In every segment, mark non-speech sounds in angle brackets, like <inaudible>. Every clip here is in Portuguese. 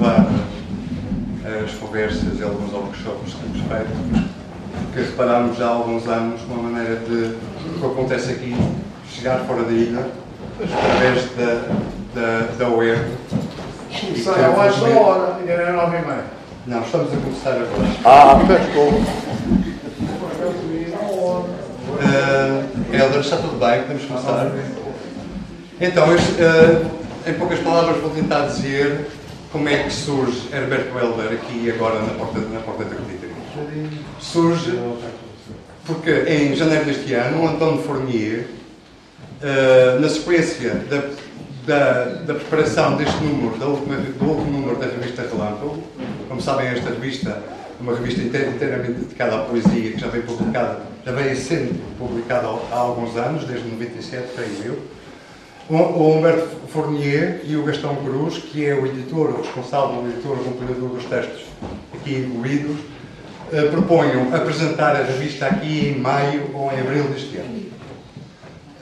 gravar as conversas e alguns workshops que temos feito, porque reparámos já há alguns anos uma maneira de, o que acontece aqui, chegar fora da ilha, através da, da, da web. Sai ao mais da hora, ainda não é nove e meia. Não, estamos a começar agora. Ah, desculpa. Uh, Helder, está tudo bem? Podemos começar? Então, este, uh, em poucas palavras, vou tentar dizer como é que surge Herberto Helder aqui agora na porta, na porta da Coliteria. Surge porque em janeiro deste ano, o António Fournier, uh, na sequência da, da, da, preparação deste número, do último número da revista Relâmpago, como sabem, esta revista é uma revista inteiramente dedicada à poesia, que já vem publicada, já vem sendo publicada há alguns anos, desde 97, creio eu. O Humberto Fournier e o Gastão Cruz, que é o editor, o responsável, o editor, o compilador dos textos aqui incluídos, eh, proponham apresentar a revista aqui em maio ou em abril deste ano.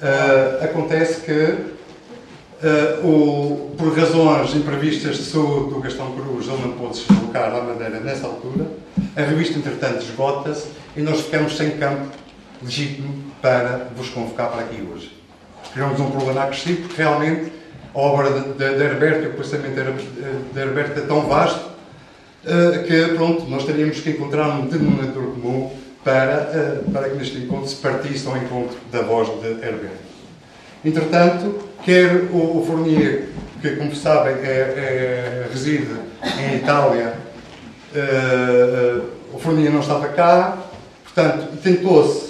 Uh, acontece que, uh, o, por razões imprevistas de saúde do Gastão Cruz, ele não pôde se deslocar à Madeira nessa altura, a revista, entretanto, esgota-se e nós ficamos sem campo legítimo para vos convocar para aqui hoje. Tivemos um problema acrescido porque realmente a obra de Herberto, o pensamento de Herberto é tão vasto uh, que, pronto, nós teríamos que encontrar um denominador comum para, uh, para que neste encontro se partisse ao encontro da voz de Herberto. Entretanto, quer o, Fournier, que, como sabem, é, é, reside em Itália, uh, o Fournier não estava cá, portanto, tentou-se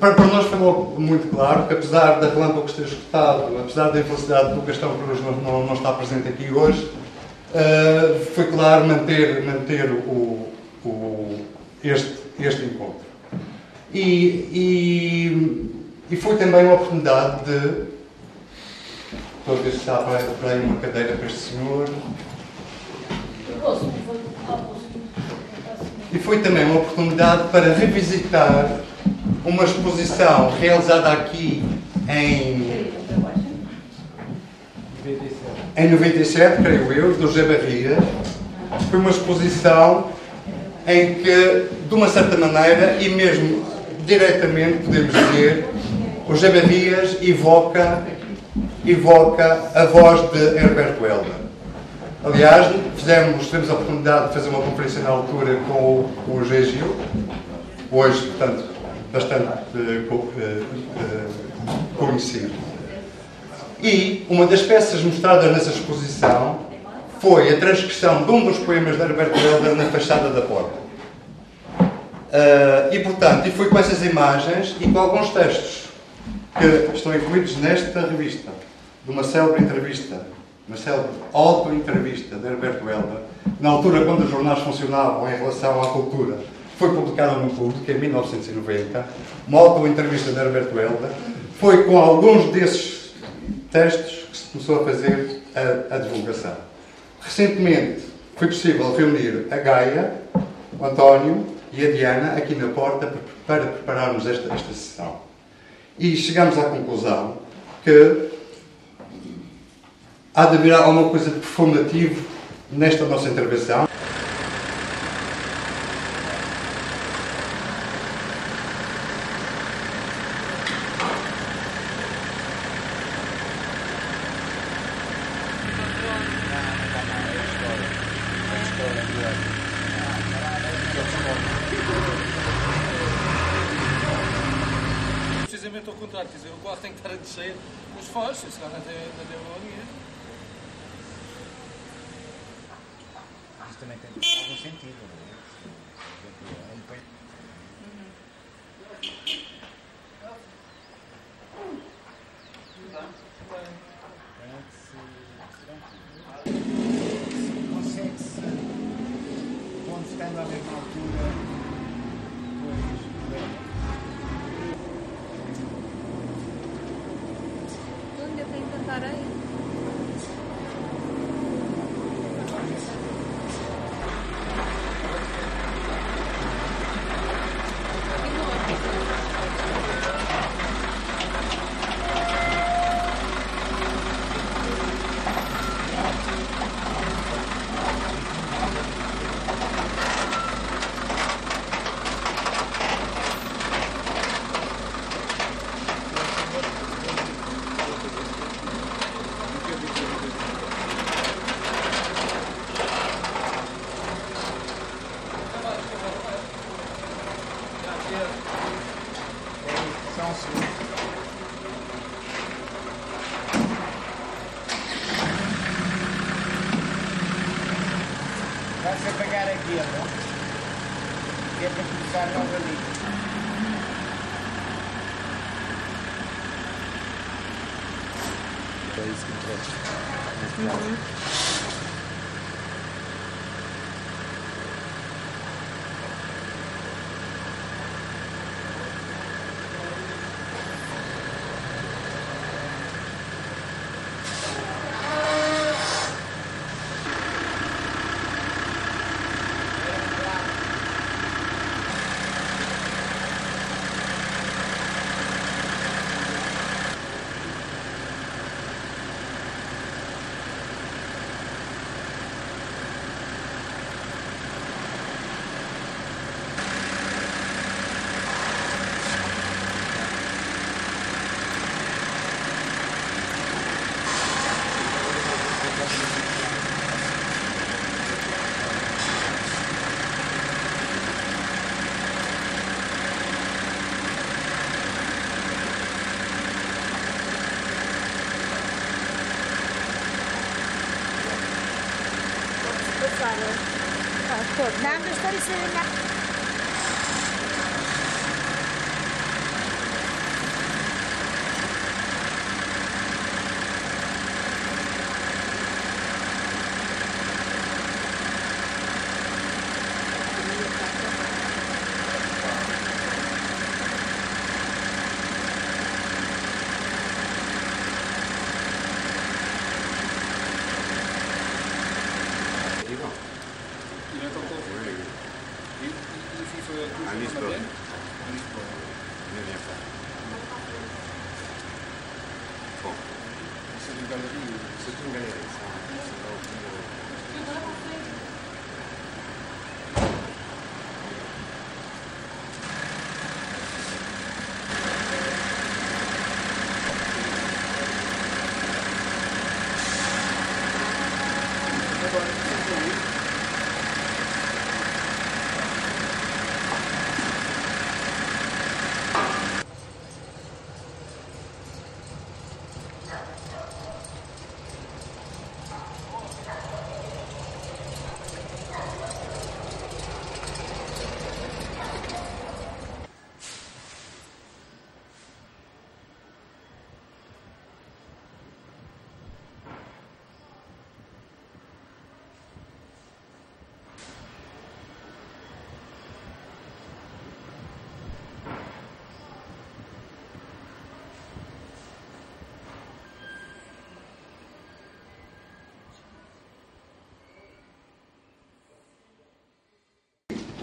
para, para, nós foi logo muito claro que, apesar da Relâmpago ter escutado, apesar da infelicidade do Castelo Cruz não, não, estar presente aqui hoje, uh, foi claro manter, manter o, o, este, este encontro. E, e, e, foi também uma oportunidade de. Estou a ver se está para aí uma cadeira para este senhor. E foi também uma oportunidade para revisitar uma exposição realizada aqui em em 97, creio eu, do José Barriga. Foi uma exposição em que, de uma certa maneira, e mesmo diretamente, podemos dizer, o José Barrias evoca, evoca a voz de Herberto Helder. Aliás, fizemos, tivemos a oportunidade de fazer uma conferência na altura com o, o Gil, hoje, portanto, bastante uh, uh, uh, conhecido. E uma das peças mostradas nessa exposição foi a transcrição de um dos poemas de Herberto Helder na fachada da porta. Uh, e, portanto, e foi com essas imagens e com alguns textos que estão incluídos nesta revista, de uma célebre entrevista, uma célebre auto-entrevista de Herberto Helder, na altura quando os jornais funcionavam em relação à cultura, foi publicada no público em 1990, uma auto-entrevista de Herberto Helder, foi com alguns desses textos que se começou a fazer a, a divulgação. Recentemente foi possível reunir a Gaia, o António e a Diana aqui na porta para prepararmos esta, esta sessão. E chegamos à conclusão que há de haver alguma coisa de performativo nesta nossa intervenção. ha visto? Ha visto? Vieni a fare. Oh. Sei un gallerino? Sei un gallerino? Sei un gallerino?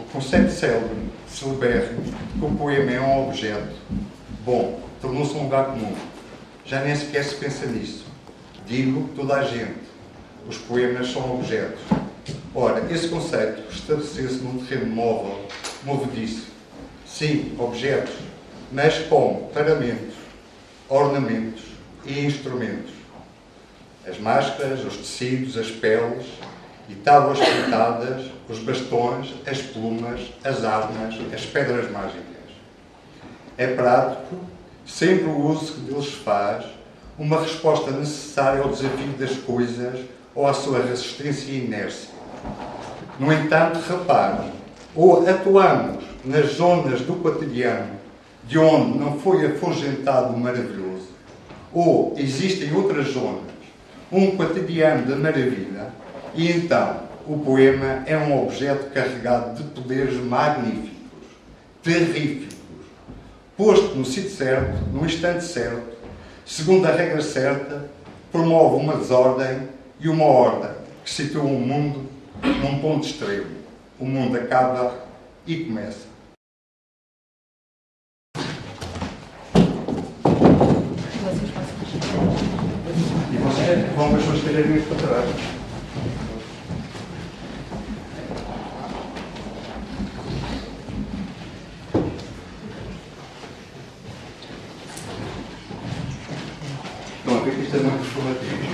Conceito célebre, celebérrimo, que o poema é um objeto, bom, tornou-se um lugar comum. Já nem sequer se pensa nisso. Digo toda a gente. Os poemas são objetos. Ora, esse conceito estabeleceu-se num terreno móvel, movediço. Sim, objetos, mas como paramentos, ornamentos e instrumentos. As máscaras, os tecidos, as peles, e tábuas pintadas, os bastões, as plumas, as armas, as pedras mágicas. É prático, sempre o uso que deles faz, uma resposta necessária ao desafio das coisas ou à sua resistência e inércia. No entanto, repare, ou atuamos nas zonas do cotidiano de onde não foi afugentado o maravilhoso, ou existem outras zonas, um cotidiano da maravilha, e então, o poema é um objeto carregado de poderes magníficos, terríficos, posto no sítio certo, no instante certo, segundo a regra certa, promove uma desordem e uma ordem que situa o um mundo num ponto extremo. O mundo acaba e começa. E vocês vão ver as suas cadeirinhas para trás. Isto é muito formativo.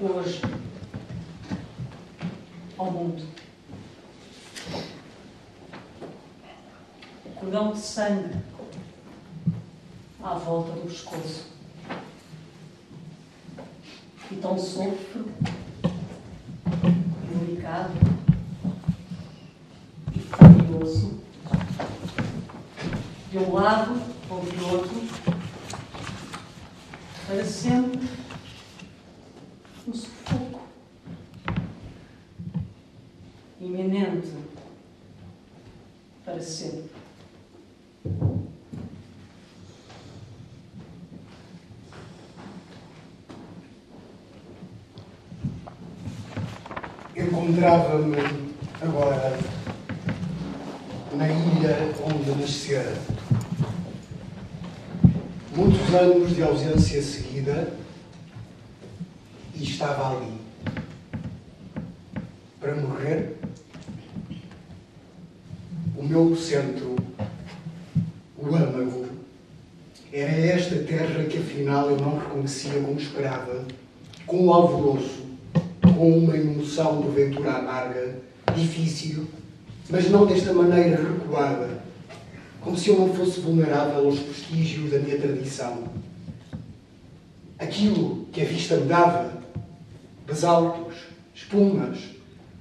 Hoje ao mundo. O cordão de sangue à volta do pescoço. E tão sofro, delicado e furioso, de um lado ou de outro, para sempre no sufoco iminente para sempre. Encontrava-me agora na ilha onde nascera. Muitos anos de ausência seguida e estava ali para morrer. O meu centro, o âmago, era esta terra que afinal eu não reconhecia como esperava, com um alvoroço, com uma emoção de ventura amarga, difícil, mas não desta maneira recuada, como se eu não fosse vulnerável aos vestígios da minha tradição. Aquilo que a vista me dava, basaltos, espumas,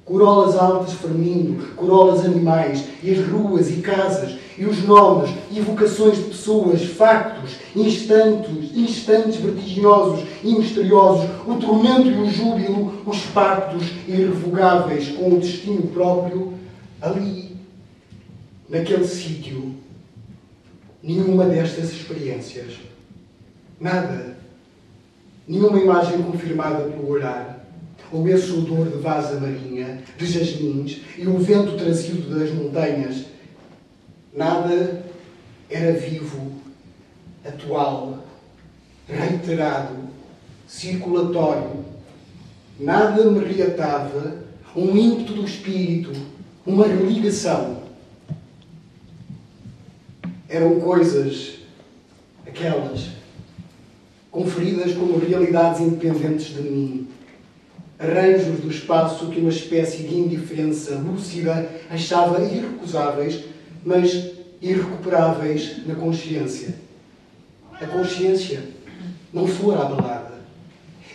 corolas altas ferminhos, corolas animais, e as ruas e casas, e os nomes, evocações de pessoas, factos, instantes, instantes vertiginosos e misteriosos, o tormento e o júbilo, os pactos irrevogáveis com o destino próprio, ali, naquele sítio, nenhuma destas experiências. Nada. Nenhuma imagem confirmada pelo olhar ou esse odor de vaza marinha, de jasmins e o vento trazido das montanhas. Nada era vivo, atual, reiterado, circulatório. Nada me reatava um ímpeto do espírito, uma religação. Eram coisas, aquelas, conferidas como realidades independentes de mim arranjos do espaço que uma espécie de indiferença lúcida achava irrecusáveis, mas irrecuperáveis na consciência. A consciência não fora abalada.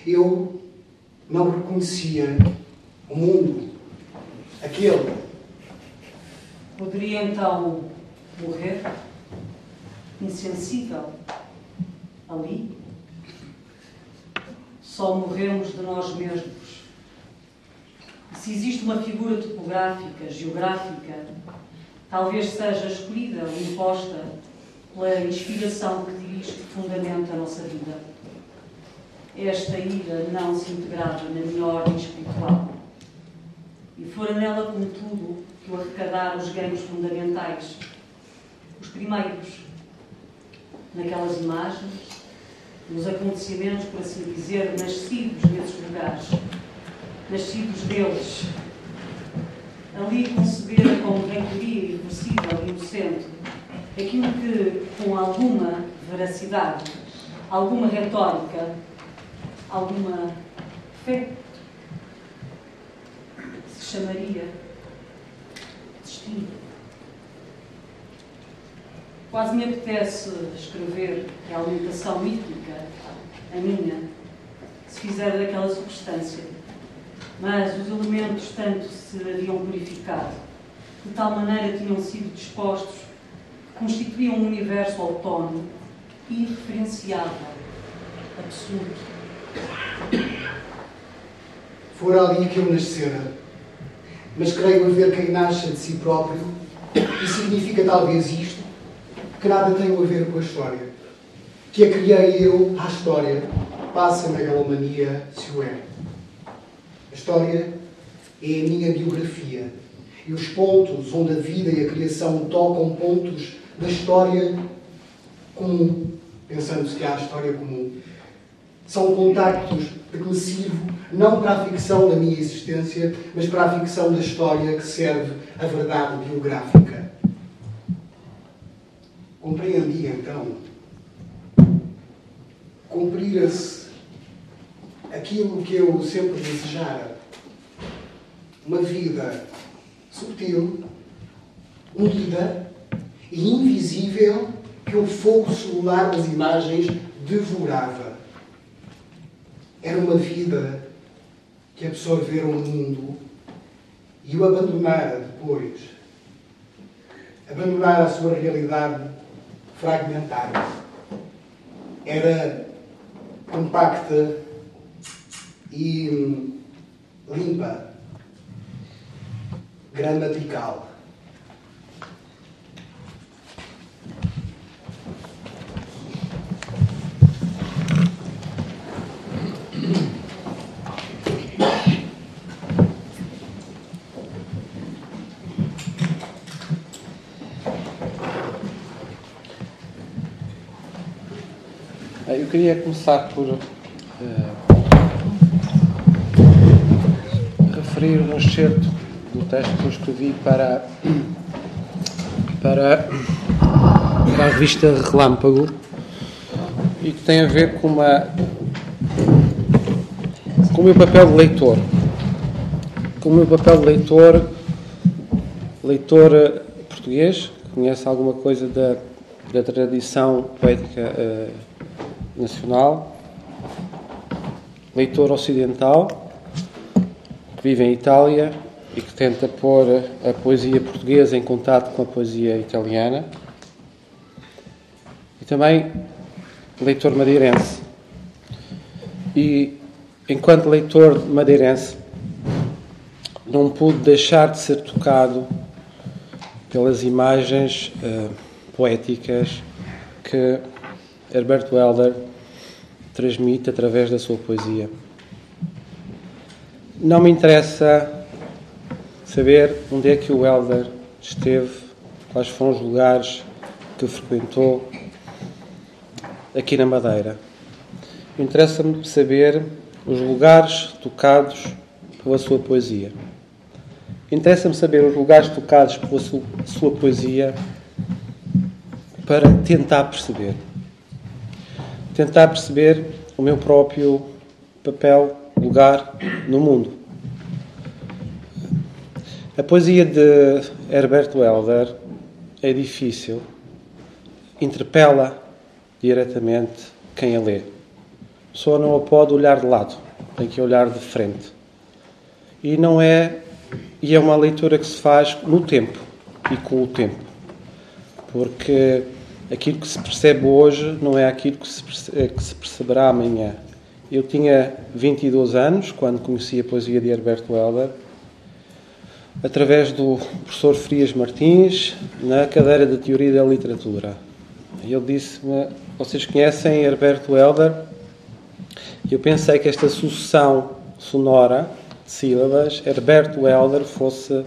Eu não reconhecia o mundo, aquele. Poderia então morrer, insensível, ali? Só morremos de nós mesmos se existe uma figura topográfica, geográfica, talvez seja escolhida ou imposta pela inspiração que dirige profundamente a nossa vida. Esta ilha não se integrava na minha ordem espiritual. E fora nela, contudo, que eu arrecadar os ganhos fundamentais, os primeiros, naquelas imagens, nos acontecimentos, por assim dizer, nascidos nesses lugares nascidos deles. Ali concebera como ventoria irreversível e inocente aquilo que, com alguma veracidade, alguma retórica, alguma fé, se chamaria destino. Quase me apetece escrever a alimentação mítica, a minha, se fizer daquela substância mas os elementos tanto se haviam purificado, de tal maneira tinham sido dispostos, constituíam um universo autónomo, irreferenciável, absoluto. Fora ali que eu nascera, mas creio haver quem nasça de si próprio, e significa talvez isto, que nada tem a ver com a história. Que a criei eu à história, passa na galomania se o é. A história é a minha biografia. E os pontos onde a vida e a criação tocam pontos da história comum, pensando-se que há a história comum, são contactos sirvo não para a ficção da minha existência, mas para a ficção da história que serve a verdade biográfica. Compreendi então. Cumprir-se aquilo que eu sempre desejara. Uma vida subtil, unida e invisível que o fogo celular das imagens devorava. Era uma vida que absorvera o mundo e o abandonara depois. Abandonara a sua realidade fragmentada. Era compacta e limpa, gramatical. Eu queria começar por referir um excerto do texto que eu escrevi para, para, para a revista Relâmpago e que tem a ver com, uma, com o meu papel de leitor. Com o meu papel de leitor, leitor eh, português, que conhece alguma coisa da, da tradição poética uh, nacional, leitor ocidental, que vive em Itália e que tenta pôr a poesia portuguesa em contato com a poesia italiana, e também leitor madeirense. E enquanto leitor madeirense, não pude deixar de ser tocado pelas imagens uh, poéticas que Herbert Welder transmite através da sua poesia. Não me interessa saber onde é que o Welder esteve, quais foram os lugares que frequentou aqui na Madeira. Interessa-me saber os lugares tocados pela sua poesia. Interessa-me saber os lugares tocados pela sua poesia para tentar perceber tentar perceber o meu próprio papel, lugar no mundo. A poesia de Herbert Welder é difícil, interpela diretamente quem a lê. Só não a pode olhar de lado, tem que olhar de frente. E não é e é uma leitura que se faz no tempo e com o tempo. Porque aquilo que se percebe hoje não é aquilo que se, que se perceberá amanhã. Eu tinha 22 anos quando conheci a poesia de Herbert Welder, através do professor Frias Martins, na cadeira de Teoria da Literatura. Ele disse-me: Vocês conhecem Herbert Welder? Eu pensei que esta sucessão sonora de sílabas, Herbert Welder, fosse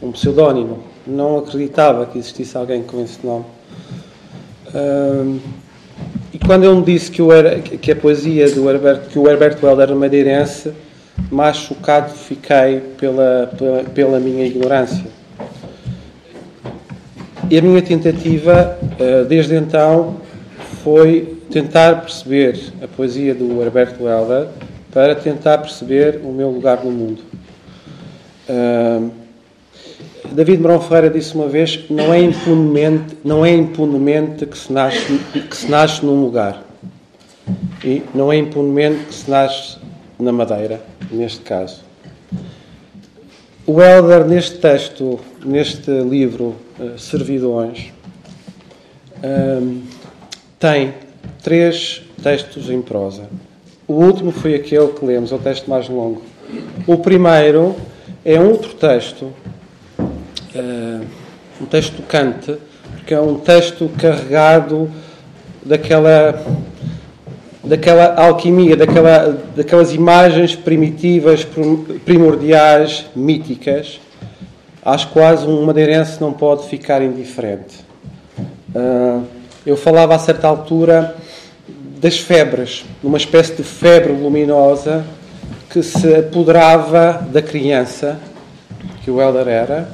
um pseudónimo. Não acreditava que existisse alguém com esse nome e quando ele me disse que, era, que a poesia do Herbert, que o Herbert Welder era madeirense, mais chocado fiquei pela, pela, pela minha ignorância. E a minha tentativa, uh, desde então, foi tentar perceber a poesia do Herbert Welder para tentar perceber o meu lugar no mundo. David Morão Ferreira disse uma vez não é impunemente, não é impunemente que, se nasce, que se nasce num lugar. E não é impunemente que se nasce na Madeira, neste caso. O Helder, neste texto, neste livro, uh, Servidões, um, tem três textos em prosa. O último foi aquele que lemos, é o texto mais longo. O primeiro é outro texto um texto tocante, porque é um texto carregado daquela daquela alquimia, daquela, daquelas imagens primitivas, primordiais, míticas, às quais um madeirense não pode ficar indiferente. Uh, eu falava a certa altura das febres, numa espécie de febre luminosa que se apoderava da criança, que o Helder era,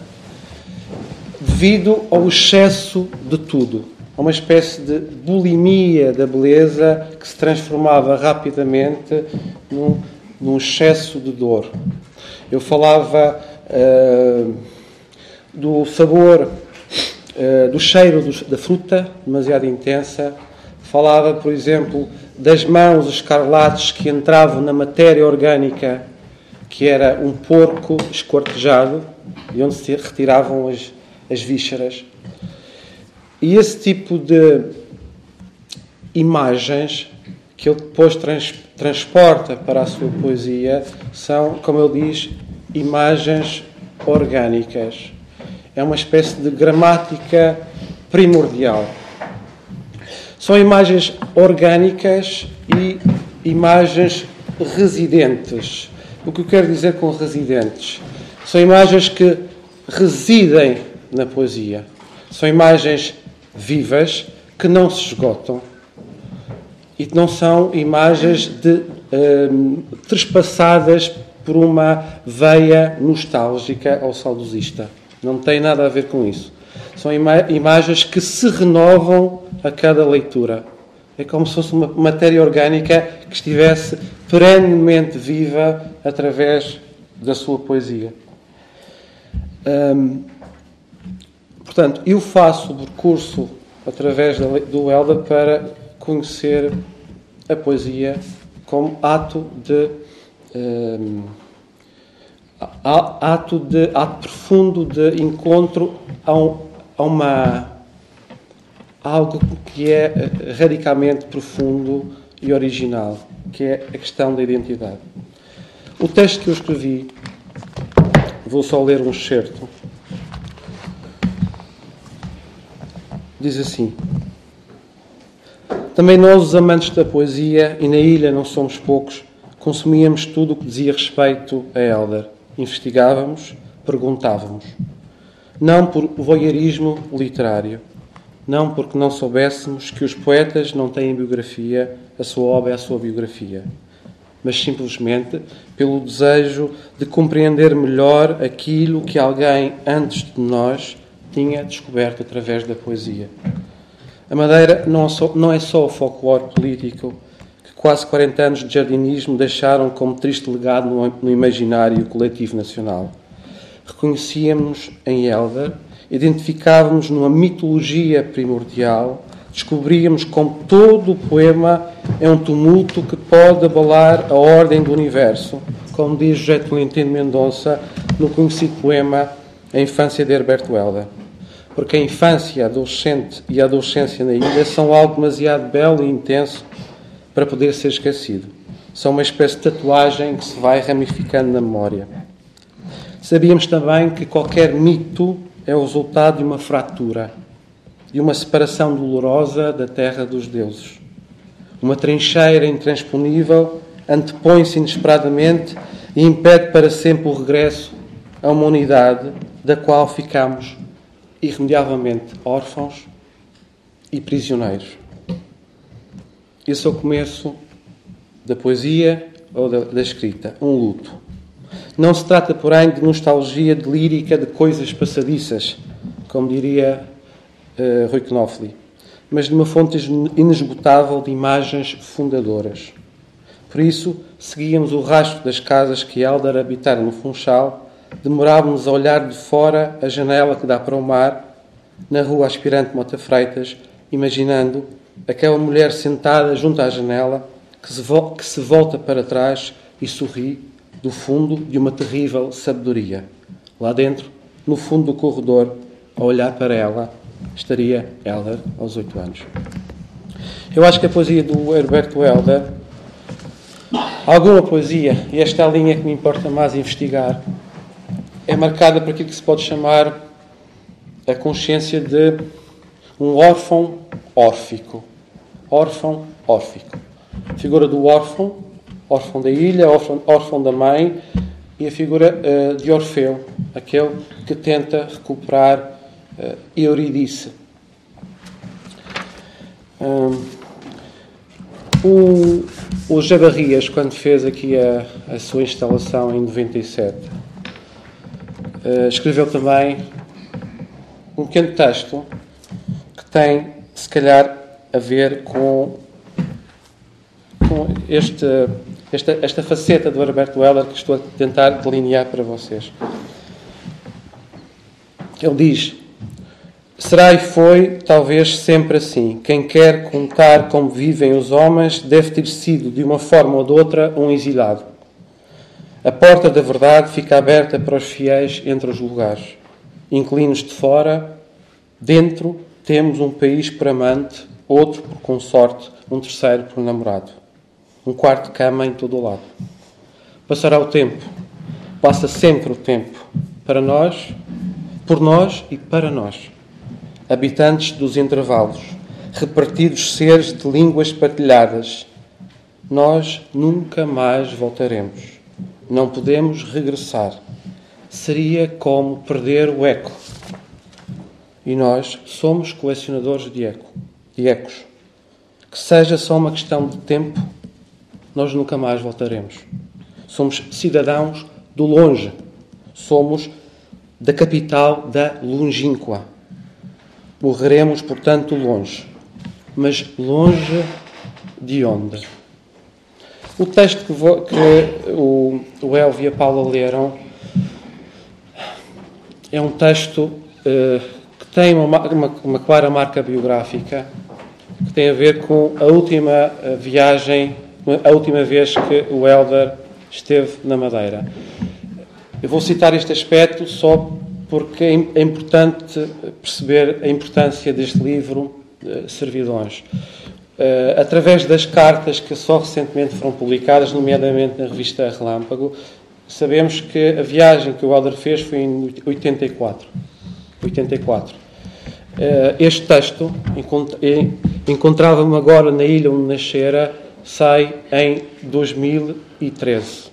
devido ao excesso de tudo. a uma espécie de bulimia da beleza que se transformava rapidamente num, num excesso de dor. Eu falava uh, do sabor, uh, do cheiro da fruta, demasiado intensa. Falava, por exemplo, das mãos escarlates que entravam na matéria orgânica, que era um porco esquartejado, e onde se retiravam as, as vísceras. E esse tipo de imagens que ele depois trans, transporta para a sua poesia são, como ele diz, imagens orgânicas. É uma espécie de gramática primordial. São imagens orgânicas e imagens residentes. O que eu quero dizer com residentes? São imagens que residem na poesia. São imagens vivas que não se esgotam e que não são imagens de, um, trespassadas por uma veia nostálgica ou saudosista. Não tem nada a ver com isso. São ima imagens que se renovam a cada leitura. É como se fosse uma matéria orgânica que estivesse perenemente viva através da sua poesia. Hum, portanto, eu faço o percurso através do Elda para conhecer a poesia como ato de um, ato de ato profundo de encontro a, um, a uma a algo que é eh, radicalmente profundo e original, que é a questão da identidade. O texto que eu escrevi, vou só ler um excerto, diz assim: Também nós, os amantes da poesia, e na ilha não somos poucos, consumíamos tudo o que dizia respeito a Elder. Investigávamos, perguntávamos. Não por voyeurismo literário, não porque não soubéssemos que os poetas não têm biografia, a sua obra é a sua biografia, mas simplesmente pelo desejo de compreender melhor aquilo que alguém antes de nós tinha descoberto através da poesia. A Madeira não, é só o folclore político que quase 40 anos de jardinismo deixaram como triste legado no, no imaginário coletivo nacional. Reconhecíamos em Elder, identificávamos numa mitologia primordial, descobríamos como todo o poema é um tumulto que pode abalar a ordem do universo, como diz José Tolentino Mendonça no conhecido poema A Infância de Herberto Helder porque a infância, a adolescente e a adolescência na ilha são algo demasiado belo e intenso para poder ser esquecido. São uma espécie de tatuagem que se vai ramificando na memória. Sabíamos também que qualquer mito é o resultado de uma fratura, de uma separação dolorosa da terra dos deuses. Uma trincheira intransponível antepõe-se inesperadamente e impede para sempre o regresso a uma unidade da qual ficamos irremediavelmente órfãos e prisioneiros. Esse é o começo da poesia ou da, da, escrita, um luto. Não se trata, porém, de nostalgia de lírica de coisas passadiças, como diria uh, Rui Knopfli, mas de uma fonte inesgotável de imagens fundadoras. Por isso, seguíamos o rastro das casas que Eldar habitara no Funchal demorávamos a olhar de fora a janela que dá para o mar, na rua aspirante Mota Freitas, imaginando aquela mulher sentada junto à janela que se, que se volta para trás e sorri do fundo de uma terrível sabedoria. Lá dentro, no fundo do corredor, a olhar para ela, estaria Helder, aos oito anos. Eu acho que a poesia do Herberto Helder, alguma poesia, e esta é a linha que me importa mais investigar, é marcada por aquilo que se pode chamar a consciência de um órfão órfico. Órfão órfico. A figura do órfão, órfão da ilha, órfão, órfão da mãe, e a figura uh, de Orfeu, aquele que tenta recuperar uh, Eurídice. Um, o, o Jabarrias, quando fez aqui a, a sua instalação em 97, Uh, escreveu também um pequeno texto que tem se calhar, a ver com, com este, esta, esta faceta do Herbert Weller que estou a tentar delinear para vocês. Ele diz: Será e foi, talvez, sempre assim. Quem quer contar como vivem os homens deve ter sido, de uma forma ou de outra, um exilado. A porta da verdade fica aberta para os fiéis entre os lugares. Inclinos de fora, dentro temos um país por amante, outro por consorte, um terceiro por namorado. Um quarto de cama em todo o lado. Passará o tempo, passa sempre o tempo, para nós, por nós e para nós, habitantes dos intervalos, repartidos seres de línguas partilhadas. Nós nunca mais voltaremos. Não podemos regressar. Seria como perder o eco. E nós somos colecionadores de, eco, de ecos. Que seja só uma questão de tempo, nós nunca mais voltaremos. Somos cidadãos do longe. Somos da capital da longínqua. Morreremos, portanto, longe. Mas longe de onde? O texto que, vou, que o, o Elvio e a Paula leram é um texto uh, que tem uma, uma, uma, clara marca biográfica que tem a ver com a última eh, viagem, a última vez que o Elder esteve na Madeira. Eu vou citar este aspecto só porque é, é importante perceber a importância deste livro, uh, Servidões. Uh, através das cartas que só recentemente foram publicadas, nomeadamente na revista Relâmpago, sabemos que a viagem que o Helder fez foi em 84. 84. Uh, este texto, encontrava-me agora na ilha onde nascera, sai em 2013.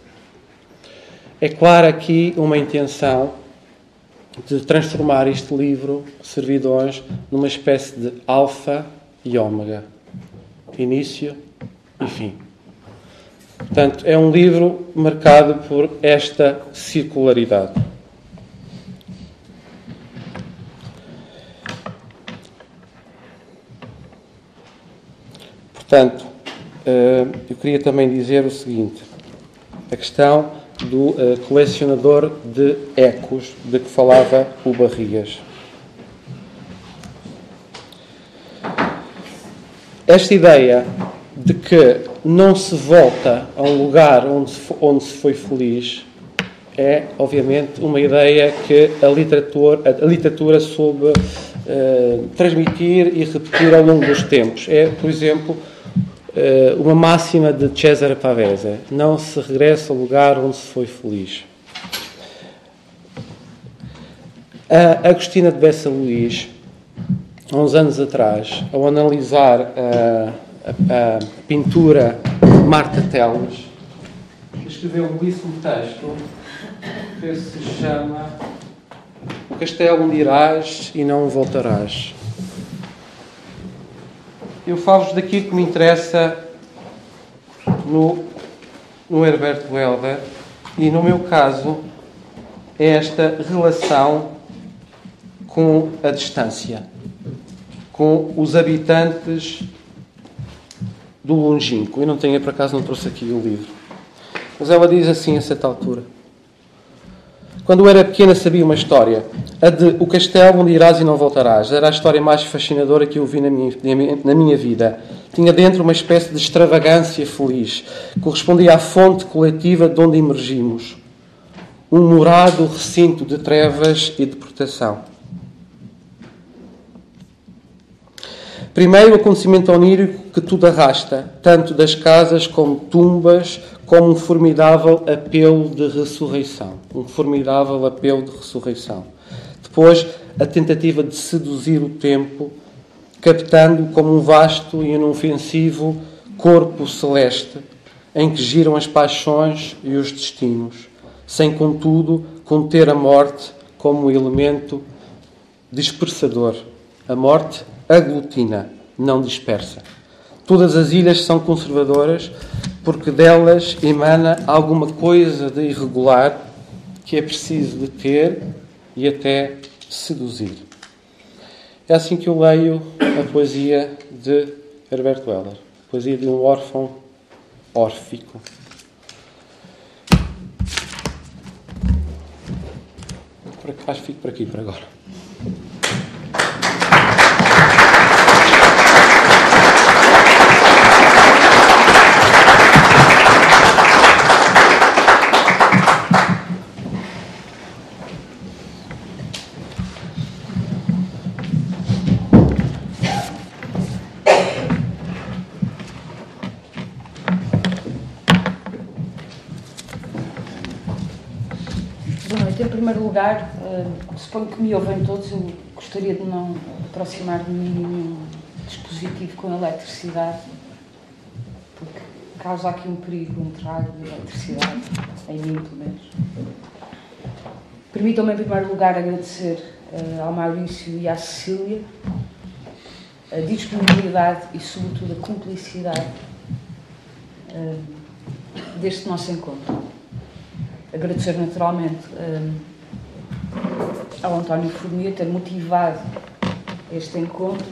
É claro aqui uma intenção de transformar este livro, Servidões, numa espécie de alfa e ômega início e fim. Portanto, é um livro marcado por esta circularidade. Portanto, eh, eu queria também dizer o seguinte: a questão do eh, colecionador de ecos de que falava o Barrias. Esta ideia de que não se volta a um lugar onde se, onde se foi feliz é, obviamente, uma ideia que a literatura, a literatura soube uh, transmitir e repetir ao longo dos tempos. É, por exemplo, uh, uma máxima de Cesare Pavese: não se regressa ao lugar onde se foi feliz. A Agostina de Bessa Luís há uns anos atrás, ao analisar a, a, a pintura Marta Teles, escreveu um belíssimo texto que se chama O Castelo onde irás e não voltarás. Eu falo-vos daquilo que me interessa no, no Herberto Helder e, no meu caso, é esta relação com a distância com os habitantes do longínquo. Eu não tenho, por acaso, não trouxe aqui o livro. Mas ela diz assim a certa altura. Quando eu era pequena sabia uma história. A de O Castelo onde irás e não voltarás. Era a história mais fascinadora que eu vi na minha, na minha vida. Tinha dentro uma espécie de extravagância feliz. Correspondia à fonte coletiva de onde emergimos. Um morado recinto de trevas e de proteção. Primeiro, o acontecimento onírico que tudo arrasta, tanto das casas como tumbas, como um formidável apelo de ressurreição. Um formidável apelo de ressurreição. Depois, a tentativa de seduzir o tempo, captando como um vasto e inofensivo corpo celeste em que giram as paixões e os destinos, sem, contudo, conter a morte como elemento dispersador. A morte aglutina, não dispersa. Todas as ilhas são conservadoras porque delas emana alguma coisa de irregular que é preciso de ter e até seduzir. É assim que eu leio a poesia de Herbert Weller. Poesia de um órfão órfico. Acho que fico por aqui por agora. Lugar, uh, suponho que me ouvem todos, eu gostaria de não aproximar de nenhum dispositivo com eletricidade, porque causa aqui um perigo entrar de eletricidade, em mim pelo menos. Permitam-me, em primeiro lugar, agradecer uh, ao Maurício e à Cecília a disponibilidade e, sobretudo, a cumplicidade uh, deste nosso encontro. Agradecer, naturalmente, ao António Fournier ter motivado este encontro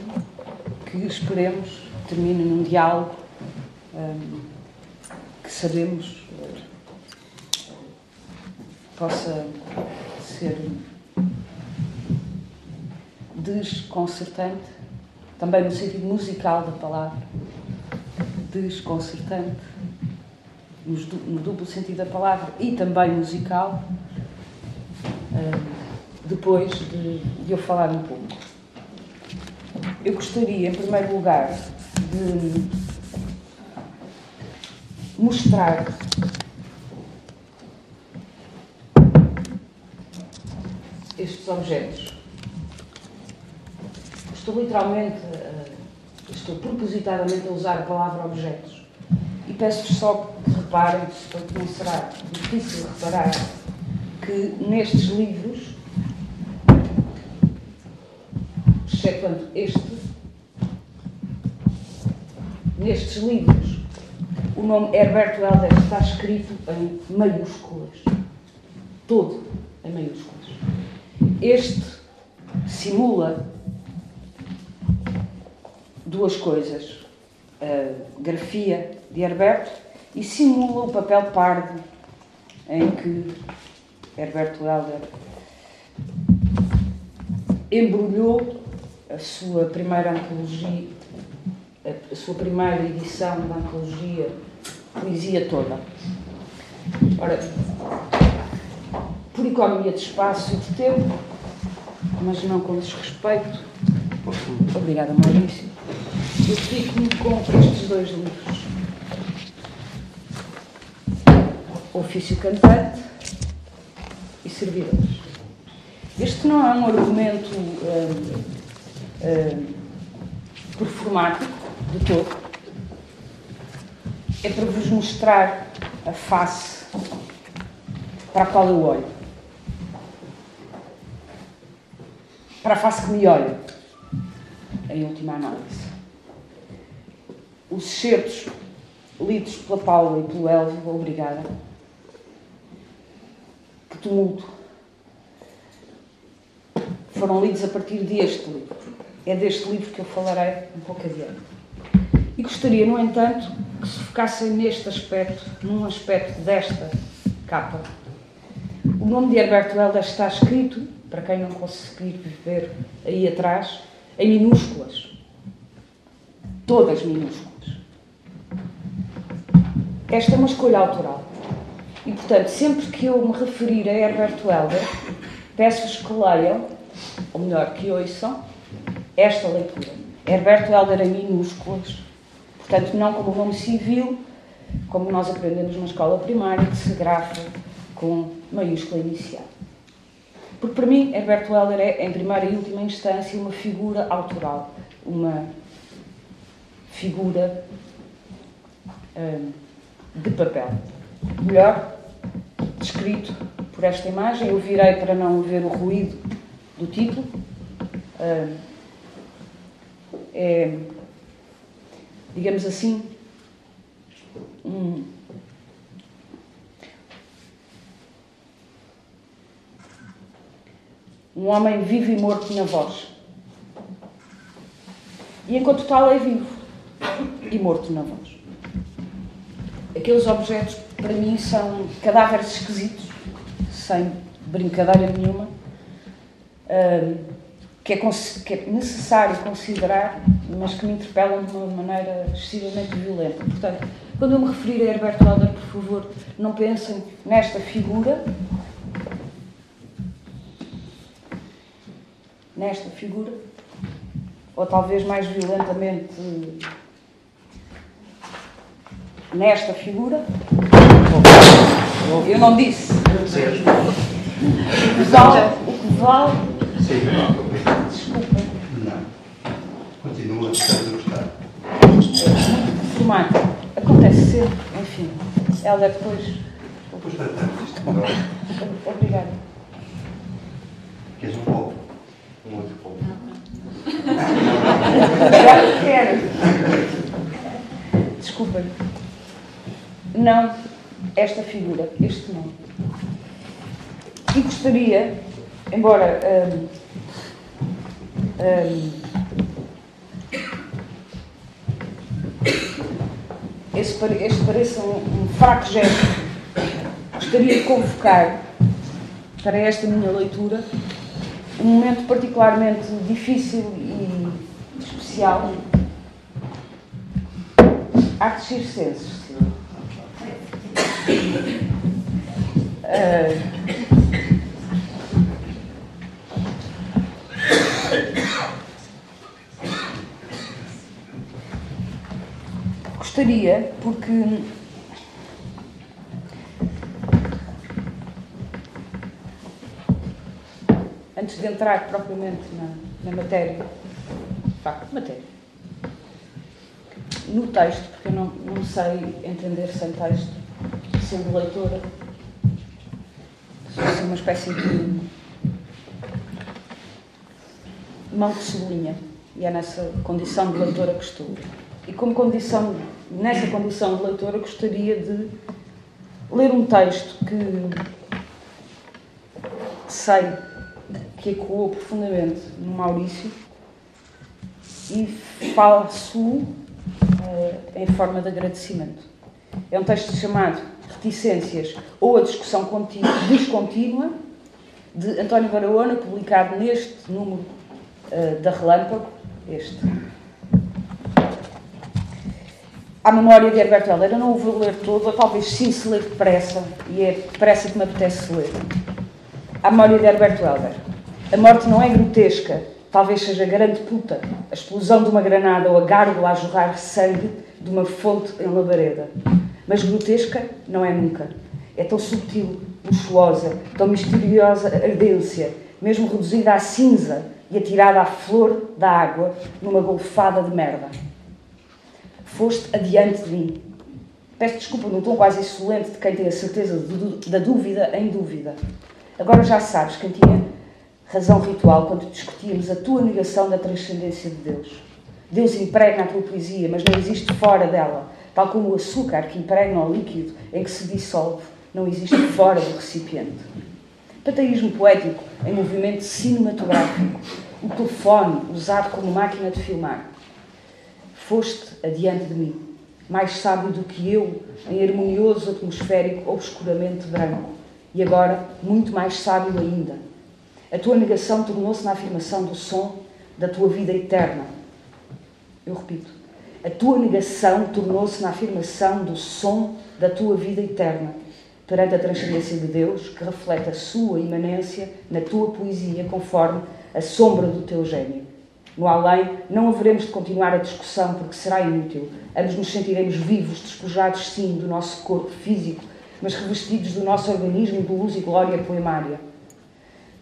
que esperemos termine num diálogo um, que sabemos uh, possa ser desconcertante, também no sentido musical da palavra, desconcertante, no duplo sentido da palavra e também musical. Depois de, de eu falar um pouco. Eu gostaria, em primeiro lugar, de mostrar estes objetos. Estou literalmente, estou propositadamente a usar a palavra objetos. Peço-vos só que reparem, porque não será difícil reparar, que nestes livros excetuando este, nestes livros, o nome Herberto Helder está escrito em maiúsculas. Todo em maiúsculas. Este simula duas coisas. Grafia de Herberto e simula o papel pardo em que Herberto Helder embrulhou a sua primeira antologia, a sua primeira edição da antologia Poesia Toda. Ora, por economia de espaço e de tempo, mas não com desrespeito, obrigada Maurício, eu fico-me com estes dois livros. Ofício Cantante e Servidores. Este não é um argumento hum, uh, performático de todo. É para vos mostrar a face para a qual eu olho. Para a face que me olha, em última análise. Os excertos lidos pela Paula e pelo Elvio, obrigada. Tumulto. Foram lidos a partir deste livro. É deste livro que eu falarei um pouco adiante. E gostaria, no entanto, que se focassem neste aspecto, num aspecto desta capa. O nome de Herberto Helder está escrito, para quem não conseguir ver aí atrás, em minúsculas. Todas minúsculas. Esta é uma escolha autoral. E, portanto, sempre que eu me referir a Herberto Helder, peço-vos que leiam, ou melhor, que ouçam, esta leitura. Herberto Helder em minúsculas, portanto, não como nome civil, como nós aprendemos na escola primária, que se grafa com maiúscula inicial. Porque para mim, Herberto Helder é, em primeira e última instância, uma figura autoral, uma figura hum, de papel. Melhor descrito por esta imagem, eu virei para não ver o ruído do título. Hum, é, digamos assim, um, um homem vivo e morto na voz. e enquanto tal é vivo e morto na voz. Aqueles objetos, para mim, são cadáveres esquisitos, sem brincadeira nenhuma, hum, que, é, que é necessário considerar, mas que me interpelam de uma maneira excessivamente violenta. Portanto, quando eu me referir a Herberto Helder, por favor, não pensem nesta figura, nesta figura, ou talvez mais violentamente nesta figura. Eu não disse. O que vale. O que vale. Desculpa. Não. Continua, a gostar. Formato. Acontece sempre, enfim. Ela depois. Depois tratamos isto agora. Obrigada. Queres um pouco? Um outro pouco. Já quero. Desculpa. Não esta figura, este não. E gostaria, embora hum, hum, este, este pareça um, um fraco gesto, gostaria de convocar para esta minha leitura um momento particularmente difícil e especial. Artes circenses. Ah, gostaria, porque antes de entrar propriamente na, na matéria, pá, matéria, no texto, porque eu não, não sei entender sem texto, sendo leitora, sou assim uma espécie de mão que sublinha, e é nessa condição de leitora que estou. E como condição, nessa condição de leitora, gostaria de ler um texto que sei que ecoou profundamente no Maurício e faço eh, em forma de agradecimento. É um texto chamado Reticências ou a Discussão Contínua, Descontínua, de António Barahona, publicado neste número eh, da Relâmpago, este. À memória de Herberto Helder, eu não o vou ler todo, ou talvez sim se ler depressa, e é depressa que me apetece ler. À memória de Herberto Helder. A morte não é grotesca, talvez seja grande puta, a explosão de uma granada ou a gárgula a jorrar sangue de uma fonte em labareda. Mas grotesca não é nunca. É tão sutil, luxuosa, tão misteriosa ardência, mesmo reduzida à cinza e atirada à flor da água numa golfada de merda. Foste adiante de mim. Peço desculpa num tom quase insolente de quem tem a certeza da dúvida em dúvida. Agora já sabes quem tinha razão ritual quando discutíamos a tua negação da transcendência de Deus. Deus impregna a tua poesia, mas não existe fora dela, tal como o açúcar que impregna o líquido em que se dissolve, não existe fora do recipiente. Pataísmo poético em movimento cinematográfico, o telefone usado como máquina de filmar. Foste adiante de mim, mais sábio do que eu, em harmonioso atmosférico obscuramente branco, e agora muito mais sábio ainda. A tua negação tornou-se na afirmação do som da tua vida eterna. Eu repito, a tua negação tornou-se na afirmação do som da tua vida eterna, perante a transcendência de Deus, que reflete a sua imanência na tua poesia, conforme a sombra do teu gênio. No além, não haveremos de continuar a discussão porque será inútil. Ambos nos sentiremos vivos, despojados, sim, do nosso corpo físico, mas revestidos do nosso organismo de luz e glória poemária.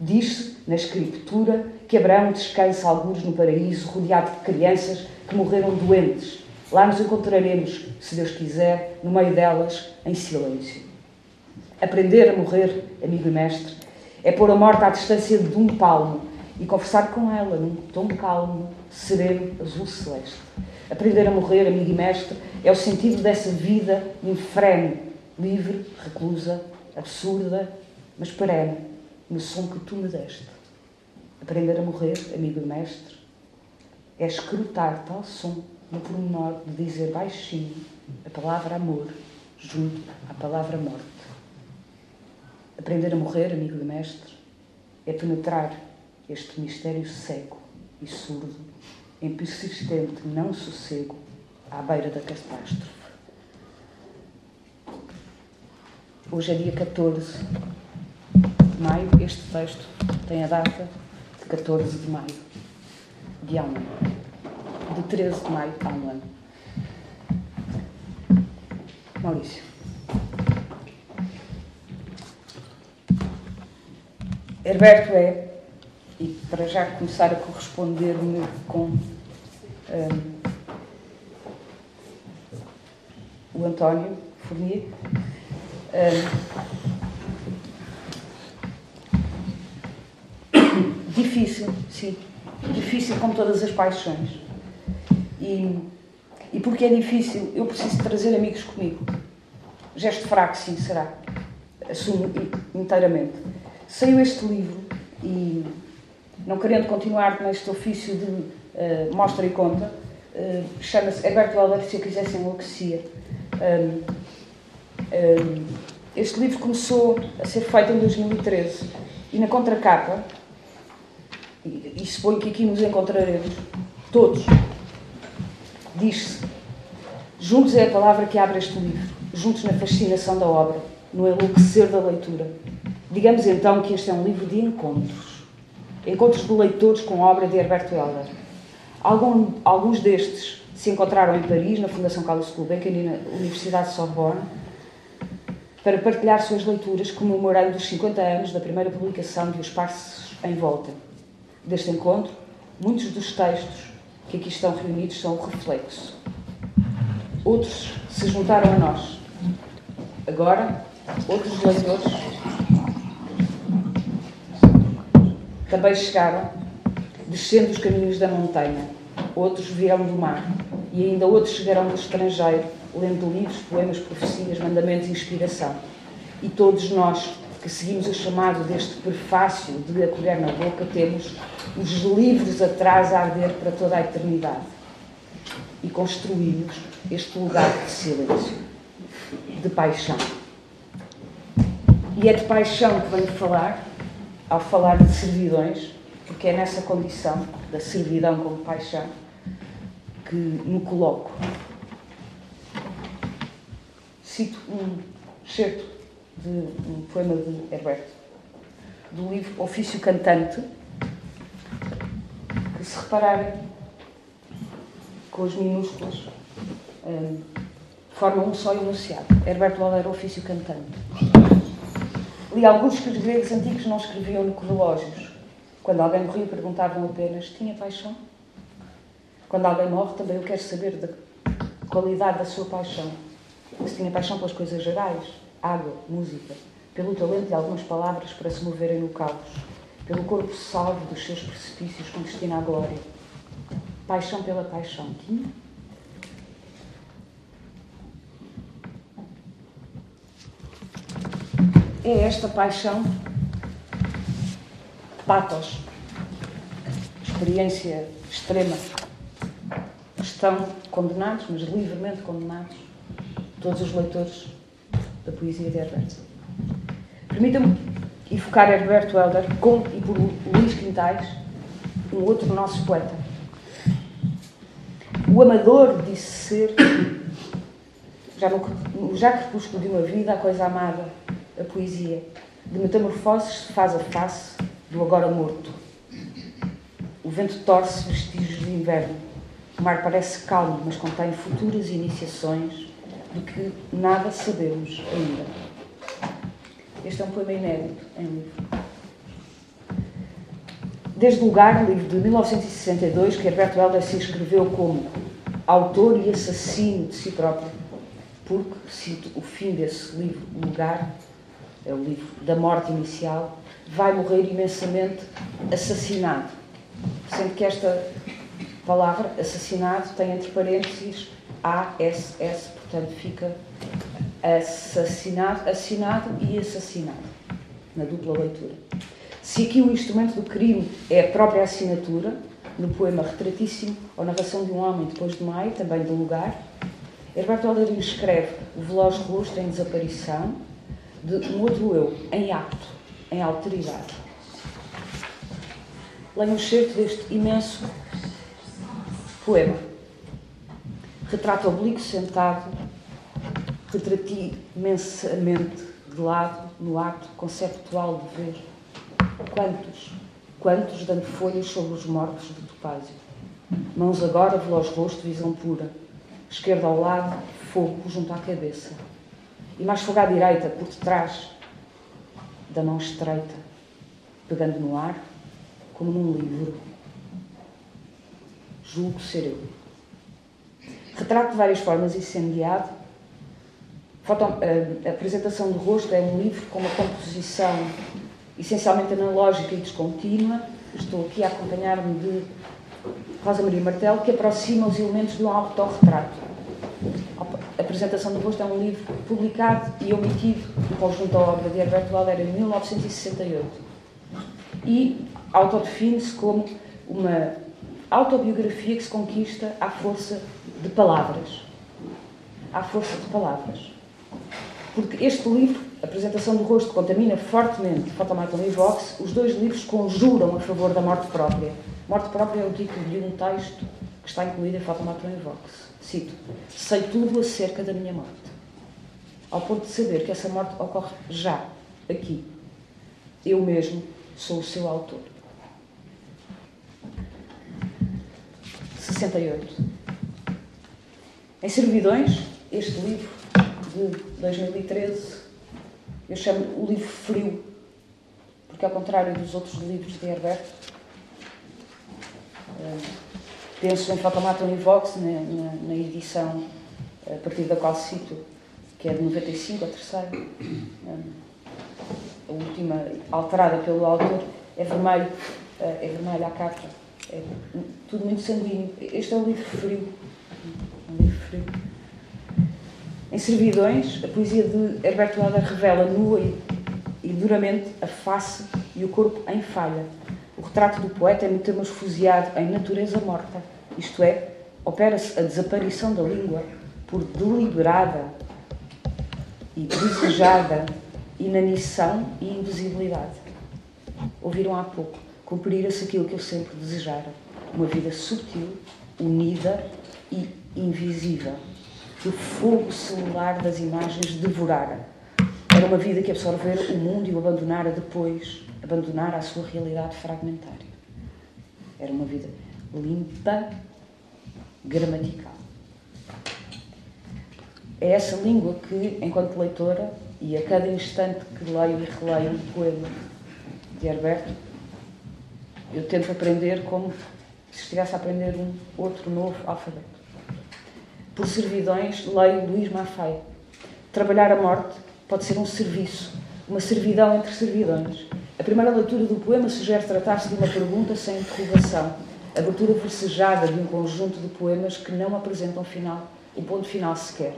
Diz-se, na Escritura, que Abraão descansa alguns no paraíso, rodeado de crianças que morreram doentes. Lá nos encontraremos, se Deus quiser, no meio delas, em silêncio. Aprender a morrer, amigo e mestre, é pôr a morte à distância de um palmo e conversar com ela num tom calmo, sereno, azul celeste. Aprender a morrer, amigo e mestre, é o sentido dessa vida infrene, livre, reclusa, absurda, mas perene, no som que tu me deste. Aprender a morrer, amigo e mestre, é escrutar tal som no pormenor de dizer baixinho a palavra amor junto à palavra morte. Aprender a morrer, amigo de mestre, é penetrar este mistério cego e surdo em persistente não sossego à beira da catástrofe. Hoje é dia 14 de maio, este texto tem a data de 14 de maio de há um ano. De 13 de maio há um ano. Maurício. Herberto é, e para já começar a corresponder-me com um, o António Fournier, um, <coughs> difícil, sim, difícil como todas as paixões. E, e porque é difícil, eu preciso trazer amigos comigo. Gesto fraco, sim, será. Assumo inteiramente. Saiu este livro e, não querendo continuar neste ofício de uh, mostra e conta, uh, chama-se Herberto Helder, se eu quisesse enlouquecia. Um, um, este livro começou a ser feito em 2013 e na contracapa, e, e suponho que aqui nos encontraremos, todos, diz-se: Juntos é a palavra que abre este livro, juntos na fascinação da obra, no enlouquecer da leitura. Digamos então que este é um livro de encontros. Encontros de leitores com a obra de Herberto Helder. Algum, alguns destes se encontraram em Paris, na Fundação Carlos Gulbenkian e na Universidade de Sorbonne, para partilhar suas leituras, comemorando os 50 anos da primeira publicação de Os Passos em Volta. Deste encontro, muitos dos textos que aqui estão reunidos são o reflexo. Outros se juntaram a nós. Agora, outros leitores também chegaram, descendo os caminhos da montanha. Outros vieram do mar. E ainda outros chegaram do estrangeiro, lendo livros, poemas, profecias, mandamentos e inspiração. E todos nós que seguimos o chamado deste prefácio de a colher na boca, temos os livros atrás a arder para toda a eternidade. E construímos este lugar de silêncio, de paixão. E é de paixão que venho falar, ao falar de servidões, porque é nessa condição, da servidão como paixão, que me coloco. Cito um certo de um poema de Herberto, do livro Ofício Cantante, que se repararem com as minúsculas, um, formam um só enunciado. Herberto Loureiro, Ofício Cantante. Li alguns que os gregos antigos não escreviam no relógios. Quando alguém morria, perguntavam apenas: tinha paixão? Quando alguém morre, também eu quero saber da qualidade da sua paixão. Se tinha paixão pelas coisas gerais, água, música, pelo talento de algumas palavras para se moverem no caos, pelo corpo salvo dos seus precipícios com destino à glória. Paixão pela paixão. Tinha? É esta paixão, patos, experiência extrema, estão condenados, mas livremente condenados, todos os leitores da poesia de Herberto. Permita-me evocar Herberto Helder com e por Luís Quintais, um outro nosso poeta. O amador disse ser, já no, já de uma vida, a coisa amada, a poesia, de metamorfoses se faz a face do agora morto. O vento torce vestígios de inverno. O mar parece calmo, mas contém futuras iniciações de que nada sabemos ainda. Este é um poema inédito em livro. Desde o lugar, livro de 1962, que Herberto Helder se escreveu como autor e assassino de si próprio, porque, cito o fim desse livro, Lugar, é o livro da morte inicial, vai morrer imensamente assassinado. Sendo que esta palavra, assassinado, tem entre parênteses ASS, portanto fica assassinado, assinado e assassinado, na dupla leitura. Se aqui o instrumento do crime é a própria assinatura, no poema Retratíssimo, ou Narração de um Homem depois de Maio, também do lugar, Herberto Helder escreve o veloz rosto em desaparição de um outro eu, em acto, em alteridade. Leio um certo deste imenso poema. Retrato oblíquo sentado, retrati imensamente de lado no ato conceptual de ver. Quantos, quantos dando folhas sobre os mortos de topázio. Mãos agora, veloz rosto, visão pura. Esquerda ao lado, fogo junto à cabeça. E mais fogo à direita, por detrás da mão estreita, pegando no ar, como num livro. Julgo ser eu. Retrato de várias formas incendiado. Foto, a apresentação do rosto é um livro com uma composição essencialmente analógica e descontínua. Estou aqui a acompanhar-me de Rosa Maria Martel, que aproxima os elementos de um autorretrato. A apresentação do rosto é um livro publicado e omitido no conjunto da obra de Herberto Valera em 1968. E autodefine-se como uma autobiografia que se conquista à força de palavras. À força de palavras. Porque este livro, a apresentação do rosto, contamina fortemente Fotomaton e Vox, os dois livros conjuram a favor da morte própria. Morte própria é o título de um texto que está incluído em Fotomaton e Vox. Cito: Sei tudo acerca da minha morte. Ao ponto de saber que essa morte ocorre já, aqui. Eu mesmo sou o seu autor. 68. Em Servidões, este livro de 2013, eu chamo o livro frio, porque ao contrário dos outros livros de Herberto, eh, penso em Fotomaton e Vox, na, na, na, edição a partir da qual cito, que é de 95, a terceira, eh, a última alterada pelo autor, é vermelho, eh, é vermelho à capa é tudo muito sanguíneo. Este é um livro frio. Um livro frio. Em Servidões, a poesia de Herberto Helder revela nua e, duramente a face e o corpo em falha. O retrato do poeta é metamorfoseado em natureza morta, isto é, opera-se a desaparição da língua por deliberada e desejada inanição e invisibilidade. Ouviram há pouco cumprir-se aquilo que eu sempre desejara: uma vida sutil, unida e invisível, que o fogo celular das imagens devorara. Era uma vida que absorvera o mundo e o abandonara depois, abandonara a sua realidade fragmentária. Era uma vida limpa, gramatical. É essa língua que, enquanto leitora, e a cada instante que leio e releio um poema de Herberto, eu tento aprender como se estivesse a aprender um outro novo alfabeto. Por servidões, leio Luís Maffei. Trabalhar a morte pode ser um serviço, uma servidão entre servidões. A primeira leitura do poema sugere tratar-se de uma pergunta sem interrogação, abertura versejada de um conjunto de poemas que não apresentam final, o ponto final sequer.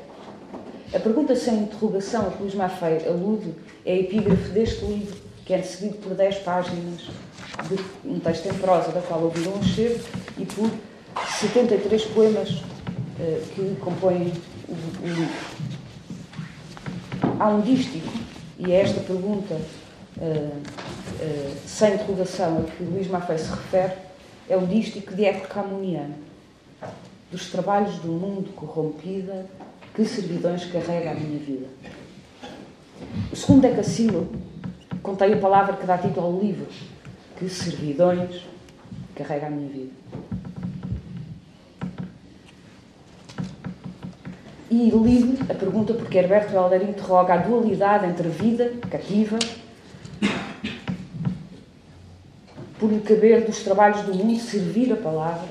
A pergunta sem interrogação a que Luís Maffei alude é a epígrafe deste livro, que é seguido por 10 páginas de um texto em prosa, da qual ouviram um cheiro, e por 73 poemas uh, que compõem o, o, livro. Há um dístico, e é esta pergunta, uh, uh, sem interrogação, a que Luís Maffei se refere, é o dístico de Eco Camuniano, dos trabalhos do mundo corrompida, que servidões carrega a minha vida. O segundo decassílabo contém a palavra que dá título ao livro, que servidões carrega a minha vida. E lido a pergunta porque Herberto Helder interroga a dualidade entre vida cativa, por lhe caber dos trabalhos do mundo servir a palavra,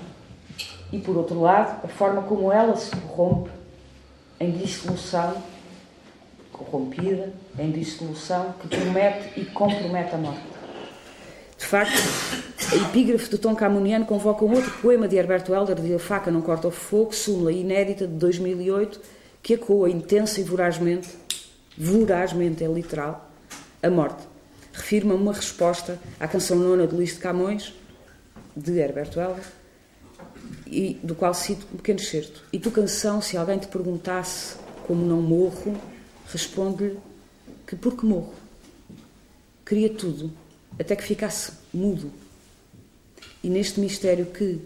e por outro lado, a forma como ela se corrompe em dissolução, corrompida, em dissolução, que promete e compromete a morte. De facto, a epígrafe do Tom Camuniano convoca um outro poema de Herberto Helder, de A Faca Não Corta o Fogo, súmula inédita de 2008, que ecoa intensa e vorazmente, vorazmente é literal, a morte. Refirma uma resposta à canção nona de Luís de Camões, de Herberto Helder, e do qual cito um pequeno excerto. E tu, canção, se alguém te perguntasse como não morro, responde-lhe que porque morro. Queria tudo, até que ficasse mudo. E neste mistério que,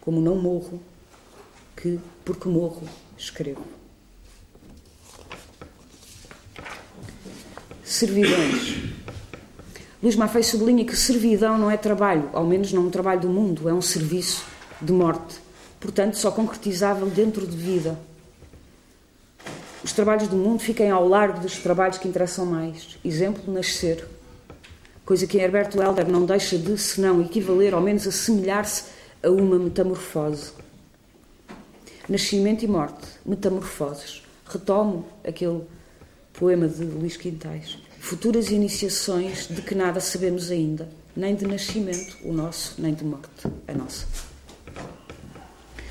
como não morro, que porque morro, escrevo. Servidões. Luís Maffei sublinha que servidão não é trabalho, ao menos não um trabalho do mundo, é um serviço de morte, portanto só concretizável dentro de vida. Os trabalhos do mundo fiquem ao largo dos trabalhos que interessam mais. Exemplo, nascer. Coisa que Herberto Helder não deixa de, se não equivaler, ao menos assemelhar-se a uma metamorfose. Nascimento e morte, metamorfoses. Retomo aquele poema de Luís Quintais. Futuras iniciações de que nada sabemos ainda, nem de nascimento, o nosso, nem de morte, a nossa.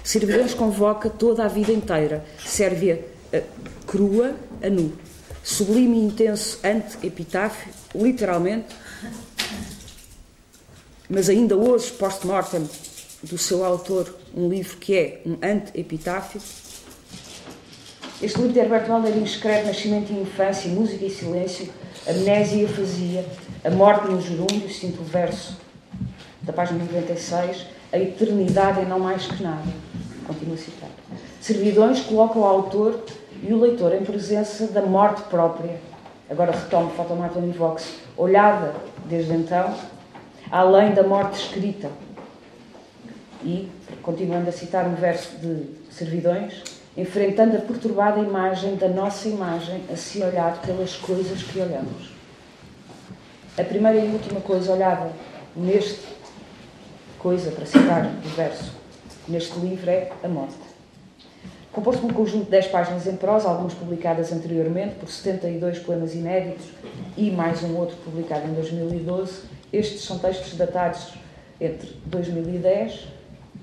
Servidões convoca toda a vida inteira, serve-a uh, crua a nu, sublime e intenso ante-epitáfio, literalmente, mas ainda hoje, post-mortem, do seu autor, um livro que é um ante-epitáfio. Este livro de Herbert Waller inscreve nascimento e infância, música e silêncio, amnésia e afasia, a morte no gerúndio, sinto o verso da página 96, a eternidade é não mais que nada continua a citar. Servidões colocam o autor e o leitor em presença da morte própria. Agora retomo Fotomarton e Vox, olhada desde então, além da morte escrita. E, continuando a citar um verso de Servidões, enfrentando a perturbada imagem da nossa imagem a se olhar pelas coisas que olhamos. A primeira e última coisa olhada neste coisa, para citar o verso, neste livro é A Morte. Por um conjunto de 10 páginas em prosa, algumas publicadas anteriormente por 72 poemas inéditos e mais um outro publicado em 2012, estes são textos datados entre 2010,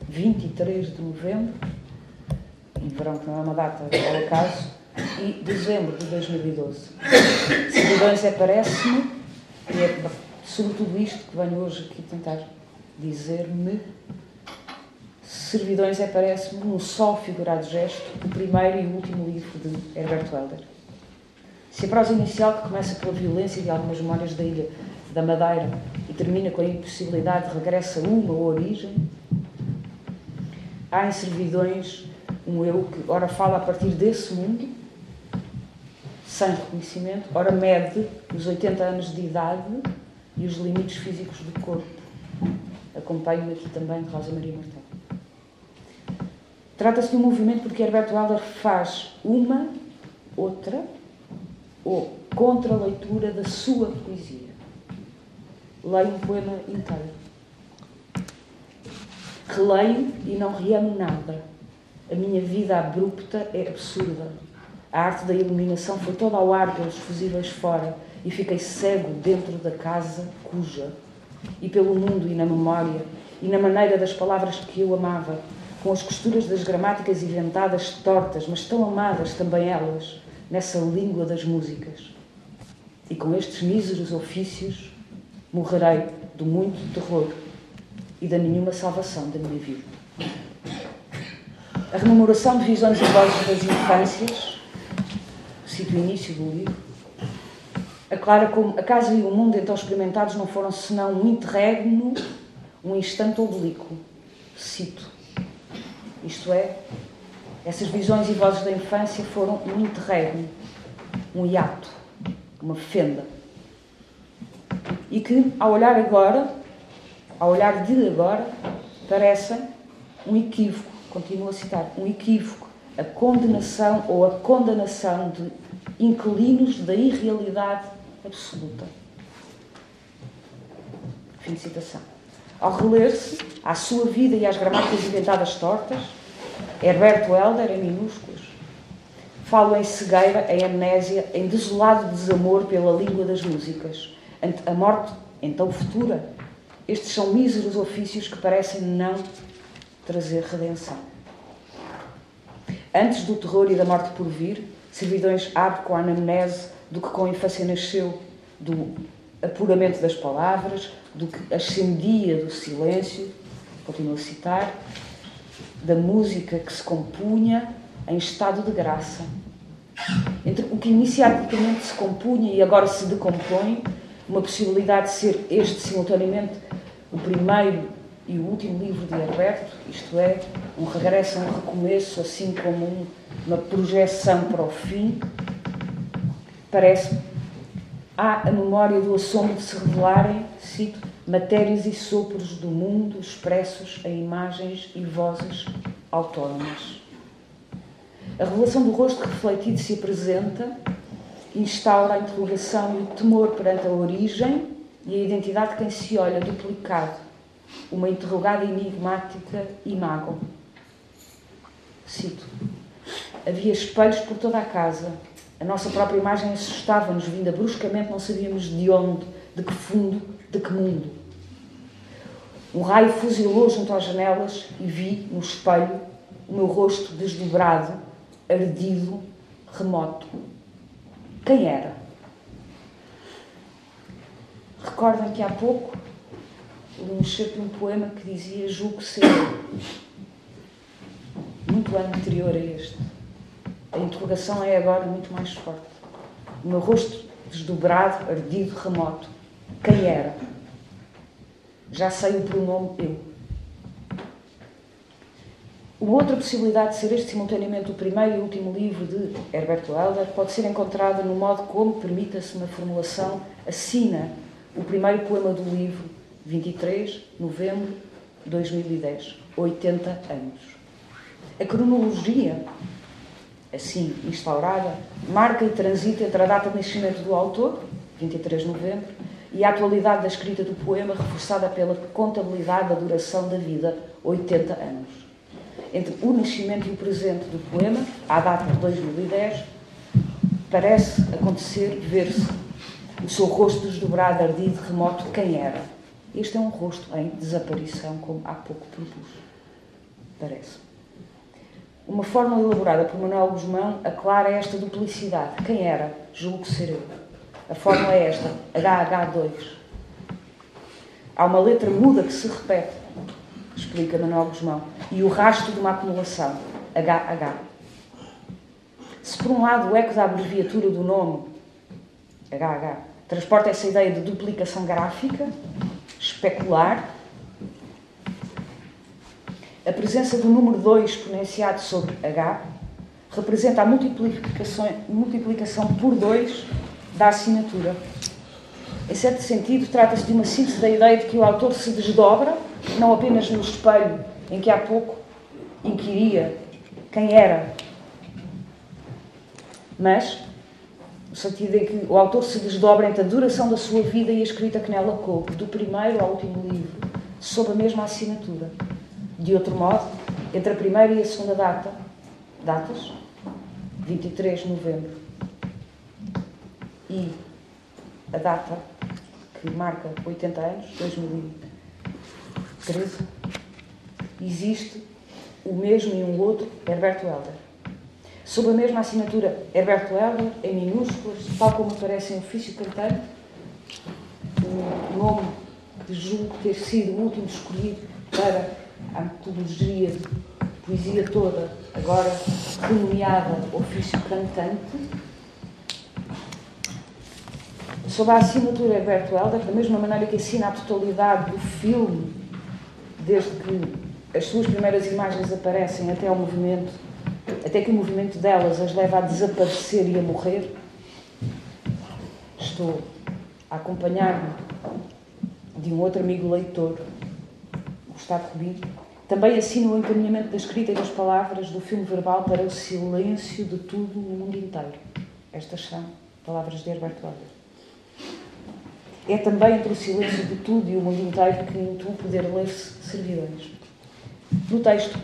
23 de novembro, em verão que não é uma data ao acaso, e dezembro de 2012. Servidões é parece-me, e é sobretudo isto que venho hoje aqui tentar dizer-me Servidões é, parece-me, um só figurado gesto, o primeiro e o último livro de Herbert Welder. Se a prosa inicial, que começa pela violência de algumas memórias da ilha da Madeira e termina com a impossibilidade de regresso a uma origem, há em Servidões um eu que, ora, fala a partir desse mundo, sem reconhecimento, ora, mede os 80 anos de idade e os limites físicos do corpo. Acompanho-me aqui também Rosa Maria Martel. Trata-se de um movimento porque Herbert Welder faz uma, outra ou contra-leitura da sua poesia. Leio um poema inteiro. Releio e não reamo nada. A minha vida abrupta é absurda. A arte da iluminação foi toda ao ar pelos fusíveis fora e fiquei cego dentro da casa cuja. E pelo mundo e na memória e na maneira das palavras que eu amava com as costuras das gramáticas inventadas tortas, mas tão amadas também elas, nessa língua das músicas. E com estes míseros ofícios morrerei do muito terror e da nenhuma salvação da minha vida. A rememoração de visões e vozes das infâncias, cito o início do livro, aclara como a casa e o mundo então experimentados não foram senão um interregno, um instante oblíquo. Cito. Isto é, essas visões e vozes da infância foram um interregno, um hiato, uma fenda. E que, ao olhar agora, ao olhar de agora, parecem um equívoco, continuo a citar, um equívoco, a condenação ou a condenação de inquilinos da irrealidade absoluta. Fim de citação. Ao reler-se à sua vida e às gramáticas inventadas tortas, Herberto Helder, em minúsculos, falo em cegueira, em amnésia, em desolado desamor pela língua das músicas. Ante a morte, então futura, estes são míseros ofícios que parecem não trazer redenção. Antes do terror e da morte por vir, Servidões abre com a anamnese do que com infância nasceu, do apuramento das palavras, do que ascendia do silêncio, continuo a citar, da música que se compunha em estado de graça. Entre o que inicialmente se compunha e agora se decompõe, uma possibilidade de ser este simultaneamente o primeiro e o último livro de Herberto, isto é, um regresso, um recomeço, assim como um, uma projeção para o fim, parece há a memória do assombro de se revelarem, cito, matérias e sopros do mundo expressos em imagens e vozes autónomas. A revelação do rosto refletido se apresenta, instaura a interrogação e o temor perante a origem e a identidade de quem se olha duplicado, uma interrogada enigmática imago. Cito: Havia espelhos por toda a casa. A nossa própria imagem assustava-nos, vinda bruscamente, não sabíamos de onde, de que fundo, de que mundo. Um raio fuzilou junto às janelas e vi, no espelho, o meu rosto desdobrado, ardido, remoto. Quem era? Recordam que há pouco li um excerto de um poema que dizia Julgo ser muito anterior a este. A interrogação é agora muito mais forte. O meu rosto desdobrado, ardido, remoto. Quem era? Já sei o pronome eu. Uma outra possibilidade de ser este simultaneamente o primeiro e último livro de Herberto Helder pode ser encontrada no modo como, permita-se uma formulação, assina o primeiro poema do livro, 23 de novembro de 2010, 80 anos. A cronologia, assim instaurada, marca e transita entre a data de nascimento do autor, 23 de novembro, e a atualidade da escrita do poema, reforçada pela contabilidade da duração da vida, 80 anos entre o nascimento e o presente do poema, à data de 2010, parece acontecer ver-se o seu rosto desdobrado, ardido, remoto, quem era. Este é um rosto em desaparição, como há pouco propus. Parece. Uma fórmula elaborada por Manuel Guzmão aclara esta duplicidade. Quem era? Julgo ser eu. A fórmula é esta, HH2. Há uma letra muda que se repete, explica Manuel Guzmão, e o rastro de uma acumulação, HH. Se por um lado o eco da abreviatura do nome, HH, transporta essa ideia de duplicação gráfica, especular, a presença do número 2 exponenciado sobre H representa a multiplicação, multiplicação por 2 da assinatura. Em certo sentido, trata-se de uma síntese da ideia de que o autor se desdobra, não apenas no espelho em que há pouco inquiria quem era, mas no sentido em que o autor se desdobra entre a duração da sua vida e a escrita que nela coube, do primeiro ao último livro, sob a mesma assinatura. De outro modo, entre a primeira e a segunda data, datas, 23 de novembro, e a data que marca 80 anos, 2013, existe o mesmo e um outro Herberto Helder. Sob a mesma assinatura Herberto Helder, em minúsculas, tal como aparece em ofício cantante, o nome que julgo ter sido o último escolhido para a metodologia de poesia toda, agora renomeada ofício cantante, sob a assinatura Herberto Helder, da mesma maneira que assina a totalidade do filme, desde que as suas primeiras imagens aparecem até ao movimento, até que o movimento delas as leva a desaparecer e a morrer. Estou a acompanhar-me de um outro amigo leitor, Gustavo Rubinho, também assina o encaminhamento da escrita e das palavras do filme verbal para o silêncio de tudo no mundo inteiro. Estas são palavras de Herberto Helder. É também entre o silêncio de tudo e o mundo inteiro que intuo poder ler-se servidões. No texto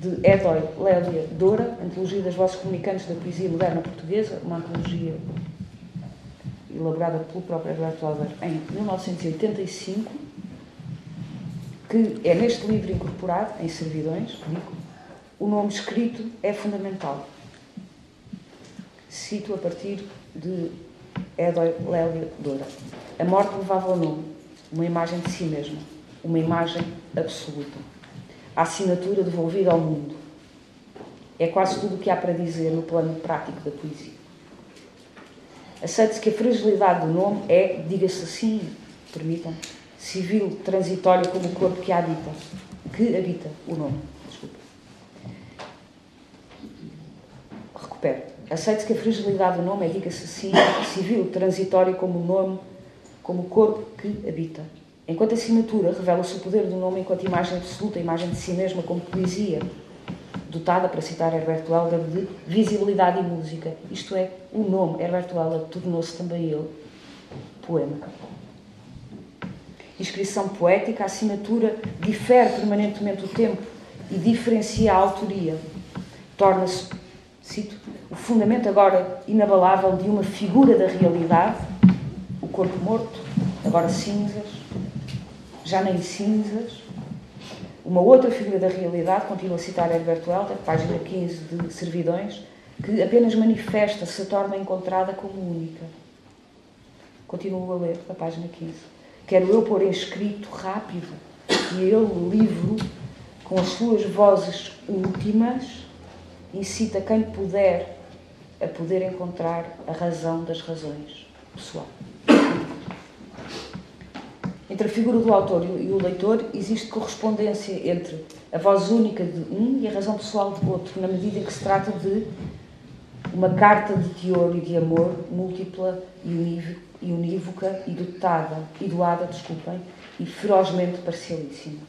de Edoy Lélia Doura, Antologia das Vozes Comunicantes da Poesia Moderna Portuguesa, uma antologia elaborada pelo próprio Alberto Alder em 1985, que é neste livro incorporado, em servidões, digo, o nome escrito é fundamental. Cito a partir de Edoy Lélia Doura. A morte levava o nome, uma imagem de si mesma, uma imagem absoluta. a assinatura devolvida ao mundo. É quase tudo o que há para dizer no plano prático da poesia. Aceite-se que a fragilidade do nome é, diga-se assim, permitam, civil, transitório como o corpo que habita, que habita o nome. Desculpa. Recupero. Aceite-se que a fragilidade do nome é, diga-se assim, civil, transitório como o nome, como o corpo que habita. Enquanto assinatura, revela-se o poder do nome enquanto imagem absoluta, imagem de si mesma como poesia, dotada, para citar Herbert Welder, de visibilidade e música. Isto é, o nome, Herbert Welder, tornou-se também ele poema. Inscrição poética, a assinatura difere permanentemente o tempo e diferencia a autoria. Torna-se, cito, o fundamento agora inabalável de uma figura da realidade, o corpo morto, agora cinzas, já nem cinzas, uma outra figura da realidade, continua a citar Herbert Welder, página 15 de Servidões, que apenas manifesta, se torna encontrada como única. Continuo a ler a página 15. Quero eu pôr em escrito rápido e ele, livro, com as suas vozes últimas, incita quem puder a poder encontrar a razão das razões pessoal. Entre a figura do autor e o leitor existe correspondência entre a voz única de um e a razão pessoal do outro, na medida em que se trata de uma carta de teor e de amor múltipla e unívoca e dotada, e doada, desculpem, e ferozmente parcialíssima.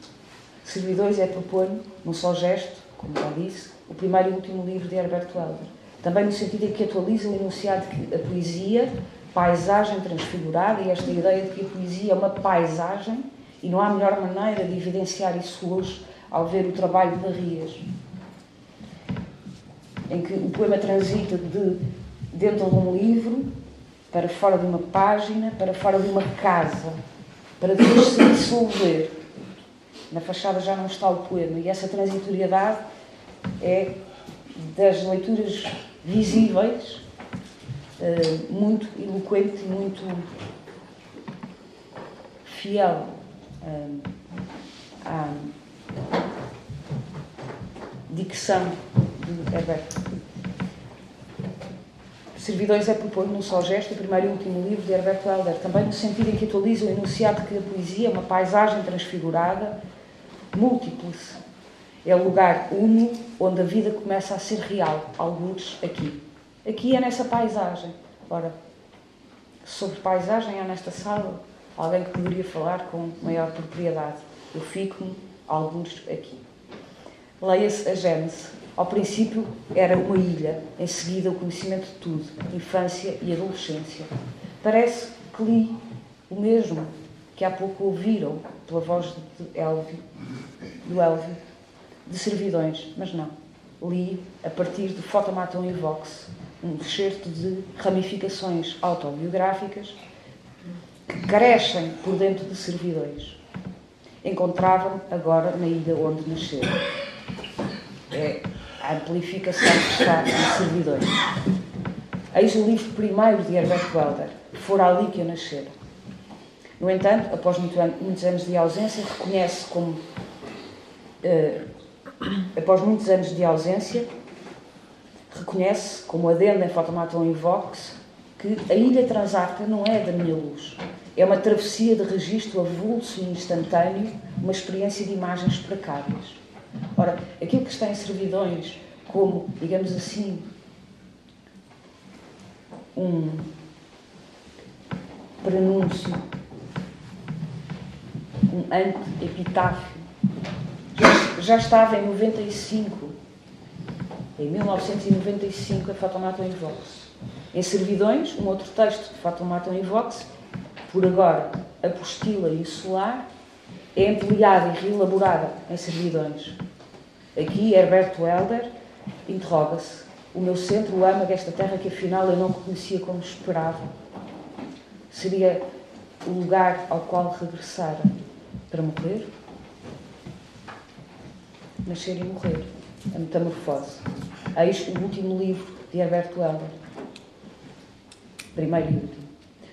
Servidores é, proponho, num só gesto, como já disse, o primeiro e último livro de Herbert Welder. Também no sentido em que atualiza o enunciado que a poesia paisagem transfigurada e esta ideia de que a poesia é uma paisagem e não há melhor maneira de evidenciar isso hoje ao ver o trabalho de Barrias, em que o poema transita de dentro de um livro para fora de uma página, para fora de uma casa, para depois se dissolver. Na fachada já não está o poema e essa transitoriedade é das leituras visíveis eh, muito eloquente, muito fiel uh, à dicção de Herbert. Servidões é propor num só gesto o primeiro e último livro de Herbert Welder, também no sentido em que atualiza o enunciado que a poesia é uma paisagem transfigurada, múltiples. É o lugar uno onde a vida começa a ser real, alguns aqui. Aqui é nessa paisagem. Ora, sobre paisagem há nesta sala alguém que poderia falar com maior propriedade. Eu fico-me alguns aqui. Leia-se a Gênese. Ao princípio era uma ilha, em seguida o conhecimento de tudo, infância e adolescência. Parece que li o mesmo que há pouco ouviram pela voz de Elvio, do Elvio, de servidões, mas não. Li a partir de Fotomaton e Vox, um excerto de ramificações autobiográficas que crescem por dentro de servidões. Encontravam agora na ilha onde nasceram. É a amplificação que está em servidões. Eis o livro primeiro de Herbert Welder, Fora ali que eu nascera. No entanto, após muitos anos de ausência, reconhece como. Após muitos anos de ausência, reconhece, como adendo em Fotomaton e Vox, que a ilha transarca não é da minha luz. É uma travessia de registro avulso e instantâneo, uma experiência de imagens precárias. Ora, aquilo que está em servidões, como, digamos assim, um prenúncio, um ante-epitáfio, já, já estava em 95 em 1995, a Fatomaton em Vox. Em Servidões, um outro texto de Fatomaton em Vox, por agora apostila solar, é ampliada e reelaborada em Servidões. Aqui, Herbert Welder interroga-se: O meu centro ama esta terra que afinal eu não conhecia como esperava. Seria o lugar ao qual regressara para morrer? Nascer e morrer a metamorfose. Eis o último livro de Herbert Welder. Primeiro e último.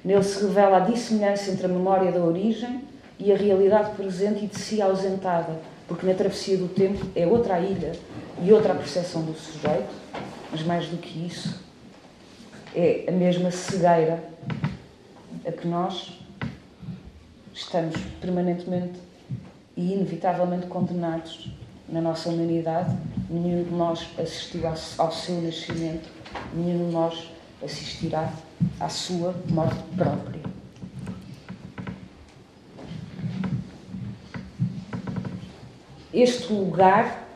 Nele se revela a dissemelhança entre a memória da origem e a realidade presente e de si ausentada, porque na travessia do tempo é outra a ilha e outra a percepção do sujeito, mas mais do que isso, é a mesma cegueira a que nós estamos permanentemente e inevitavelmente condenados na nossa humanidade. Nenhum de nós assistiu ao seu nascimento, nenhum de nós assistirá à sua morte própria. Este lugar,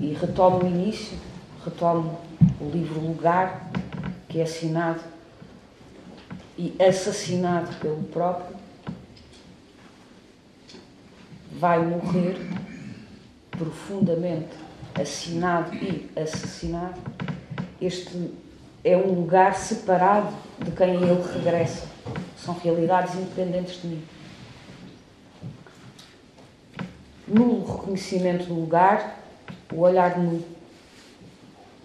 e retomo o início, retomo o livro Lugar, que é assinado e assassinado pelo próprio, vai morrer profundamente assinado e assassinado. Este é um lugar separado de quem ele regressa. São realidades independentes de mim. No reconhecimento do lugar, o olhar nu.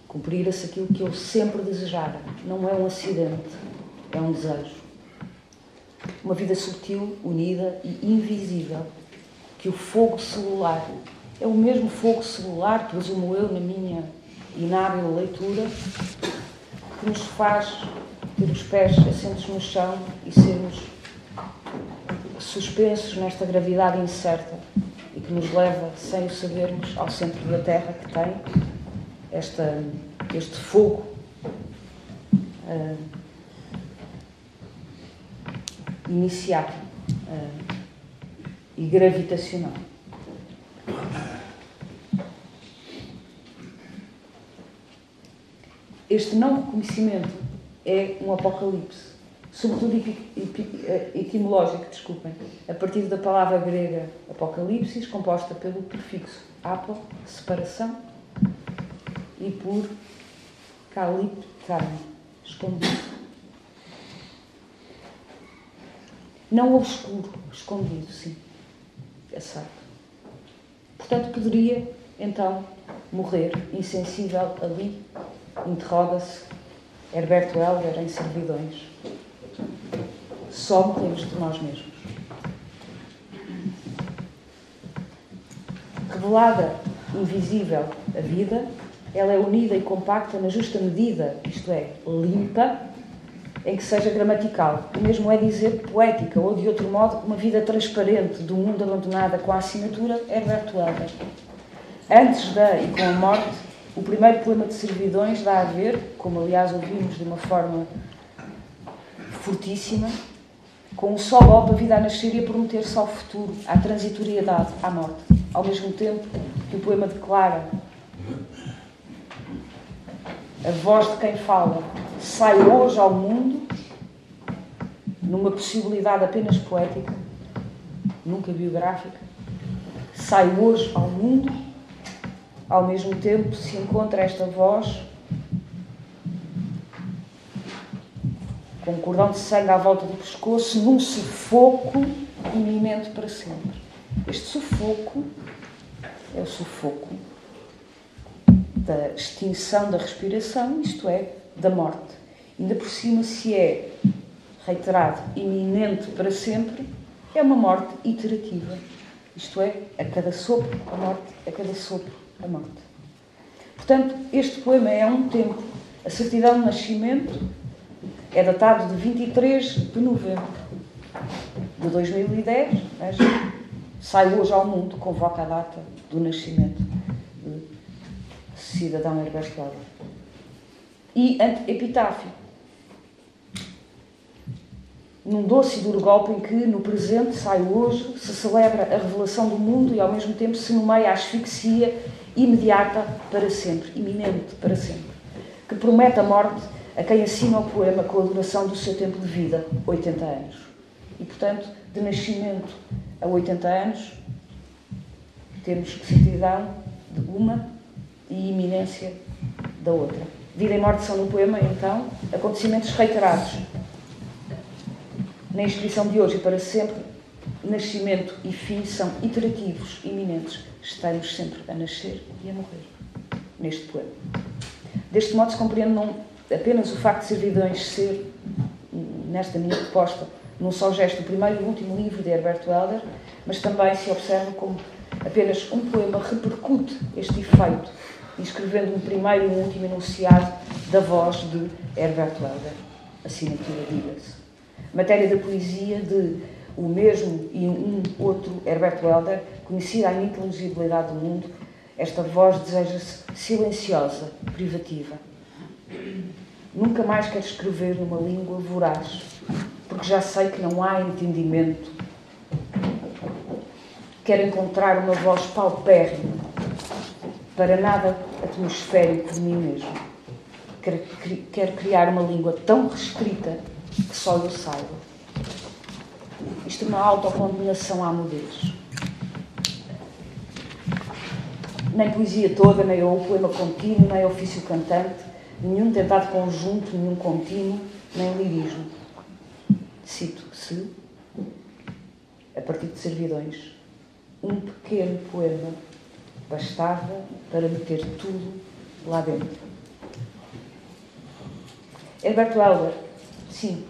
Cumprir-se aquilo que eu sempre desejara. Não é um acidente, é um desejo. Uma vida sutil, unida e invisível. Que o fogo celular é o mesmo fogo celular, presumo eu, na minha inábil leitura, que nos faz ter os pés assentos no chão e sermos suspensos nesta gravidade incerta que nos leva, sem o sabermos, ao centro da Terra que tem esta, este fogo uh, uh, e gravitacional. Este não reconhecimento é um apocalipse, sobretudo eh, etimológico, desculpem, a partir da palavra grega apocalipsis, composta pelo prefixo apo, separação, e por calip, carne, escondido. Não obscuro, escondido, sim, é certo. Portanto, poderia, então, morrer insensível ali, interroga-se Herberto Helder em Servidões. Só morremos de nós mesmos. Revelada, invisível, a vida, ela é unida e compacta na justa medida, isto é, limpa, em que seja gramatical. O mesmo é dizer poética, ou de outro modo, uma vida transparente do mundo abandonada com a assinatura Herberto Helder. Antes da e com a morte, o primeiro poema de Servidões dá a ver, como aliás ouvimos de uma forma fortíssima, com o sol logo a vida a nascer e a prometer-se ao futuro, à transitoriedade, à morte. Ao mesmo tempo que o poema declara a voz de quem fala sai hoje ao mundo numa possibilidade apenas poética, nunca biográfica, sai hoje ao mundo ao mesmo tempo se encontra esta voz com um cordão de sangue à volta do pescoço, num sufoco iminente para sempre. Este sufoco é o sufoco da extinção da respiração, isto é, da morte. Ainda por cima, se é reiterado iminente para sempre, é uma morte iterativa. Isto é, a cada sopro, a morte, a cada sopro, a morte. Portanto, este poema é um tempo. A certidão de nascimento é datado de 23 de novembro de 2010, mas sai hoje ao mundo, convoca a data do nascimento de cidadão Herberto Alves. E epitáfio. Num doce e duro golpe em que, no presente, sai hoje, se celebra a revelação do mundo e, ao mesmo tempo, se nomeia a asfixia imediata para sempre, iminente para sempre, que promete a morte a quem assina o poema com a duração do seu tempo de vida, 80 anos. E, portanto, de nascimento a 80 anos, temos certidão de uma e iminência da outra. Vida e morte são no poema, então, acontecimentos reiterados. Na inscrição de hoje e para sempre, nascimento e fim são iterativos, iminentes. Estamos sempre a nascer e a morrer neste poema. Deste modo se compreende não apenas o facto de Servidões ser, nesta minha proposta, num só gesto, o primeiro e último livro de Herberto Helder, mas também se observa como apenas um poema repercute este efeito, escrevendo um primeiro e um último enunciado da voz de Herbert Welder. Assinatura, diga-se. Matéria da poesia de o mesmo e um outro Herbert Welder, conhecida a ininteligibilidade do mundo, esta voz deseja-se silenciosa, privativa. Nunca mais quero escrever numa língua voraz, porque já sei que não há entendimento. Quero encontrar uma voz paupérrima, para nada atmosférico de mim mesmo. Quero, criar uma língua tão restrita que só eu saiba. Isto é uma autocondenação à mudez. Nem poesia toda, nem o poema contínuo, nem ofício cantante, nenhum tentado conjunto, nenhum contínuo, nem lirismo. Cito-se, a partir de servidões, um pequeno poema bastava para meter tudo lá dentro. Herbert Welder, sim,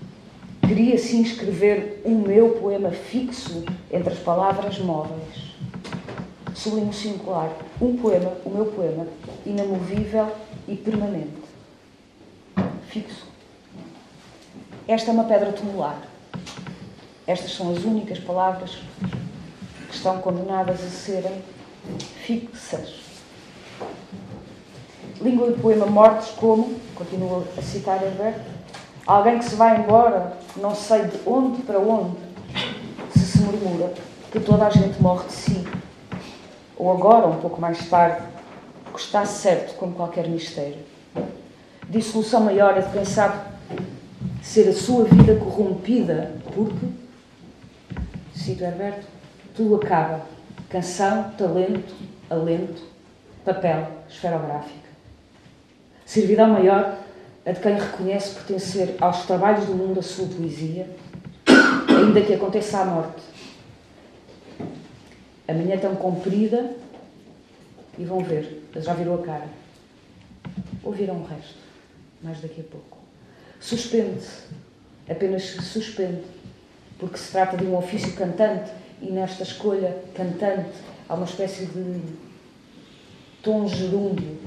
queria sim escrever o meu poema fixo entre as palavras móveis. Sublinho singular, um poema, o meu poema, inamovível e permanente. Fixo. Esta é uma pedra tumular. Estas são as únicas palavras que estão condenadas a serem fixas. Língua e poema mortos como, continuo a citar Herbert, alguém que se vai embora, não sei de onde para onde, se se murmura que toda a gente morre de si, ou agora, um pouco mais tarde, porque está certo como qualquer mistério. Dissolução maior é de pensar ser a sua vida corrompida, porque, cito Herberto, tudo acaba. Canção, talento, alento, papel, esferográfica. Servidão maior a de quem reconhece pertencer aos trabalhos do mundo a sua poesia, ainda que aconteça a morte. A manhã é tão comprida e vão ver, já virou a cara. Ouvirão o resto, mais daqui a pouco. Suspende-se, apenas se suspende, porque se trata de um ofício cantante e nesta escolha cantante há uma espécie de tom gerúndio.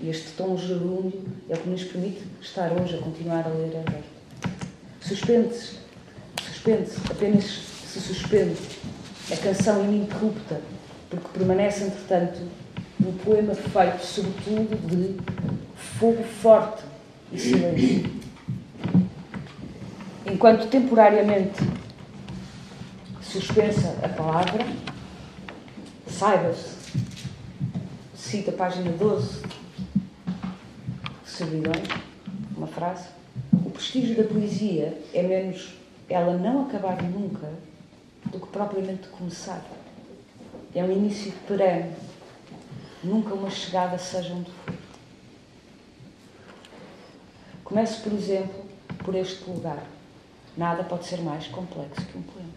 E este tom gerúndio é o que nos permite estar hoje a continuar a ler Alberto. Suspende-se, suspende-se, apenas se suspende a canção ininterrupta, porque permanece, entretanto, um poema feito, sobretudo, de fogo forte e silêncio. Enquanto temporariamente suspensa a palavra, saiba-se, cita a página 12, servidões, uma frase, o prestígio da poesia é menos ela não acabar nunca do que propriamente começar. É um início perene, nunca uma chegada seja onde for. Comece, por exemplo, por este lugar. Nada pode ser mais complexo que um poema.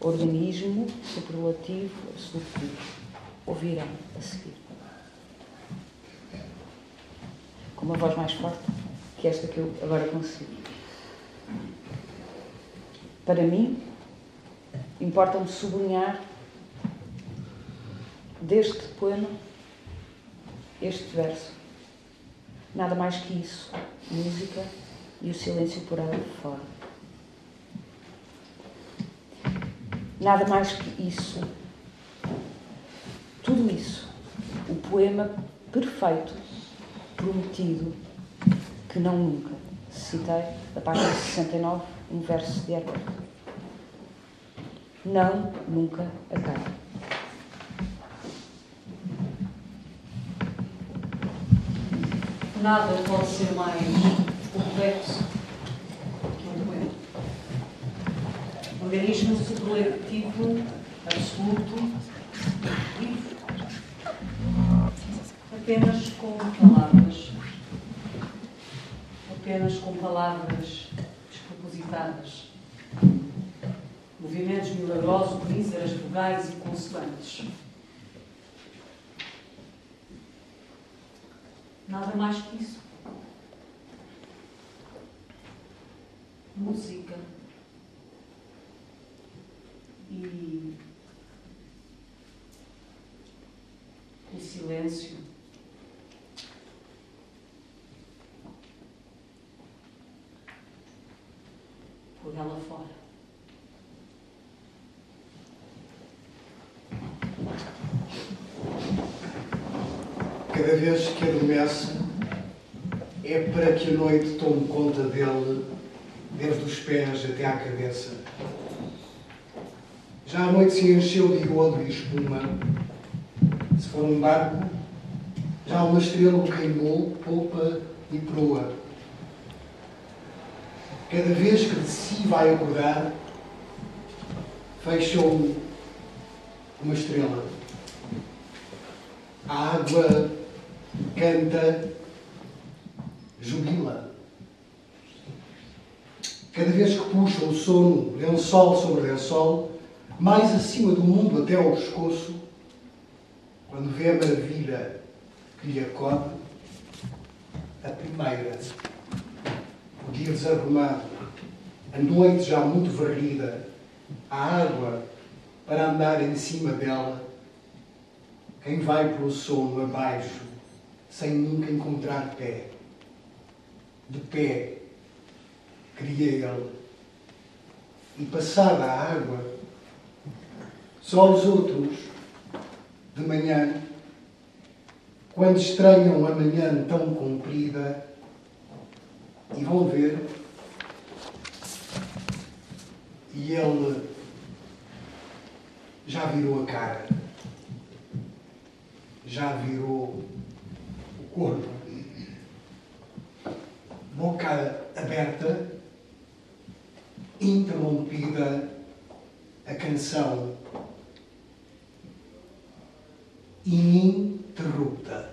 Organismo, superlativo, absolutivo. Ouvirão a seguir. Com uma voz mais forte que esta que eu agora consigo. Para mim, importa-me sublinhar deste poema este verso. Nada mais que isso. Música e o silêncio por ela fora. Nada mais que isso. Tudo isso. O poema perfeito, prometido, que não nunca. Citei da página 69, um verso de Herbert. Não nunca acaba. Nada pode ser mais complexo organismo superlativo, absoluto, livre, apenas com palavras, apenas com palavras despropositadas, movimentos milagrosos, míseras, vogais e consoantes. Nada mais que isso. Música e o silêncio. Por ela fora. Cada vez que adormece, é para que a noite tome conta dele, desde os pés até à cabeça. Já a noite se encheu de iodo e espuma. Se for um barco, já uma estrela o queimou, polpa e proa. Cada vez que de si vai acordar, fecha-o uma estrela. A água canta, jubila. Cada vez que puxa o sono, lençol sobre lençol, mais acima do mundo até ao pescoço, quando vê a maravilha que lhe acode, a primeira, o dia desarrumado, a noite já muito varrida, a água para andar em cima dela, quem vai pelo sono abaixo, sem nunca encontrar pé. De pé, cria ele. E passada a água, só os outros, de manhã, quando estranham a manhã tão comprida, e vão ver, e ele já virou a cara, já virou corpo, boca aberta, interrompida a canção ininterrupta.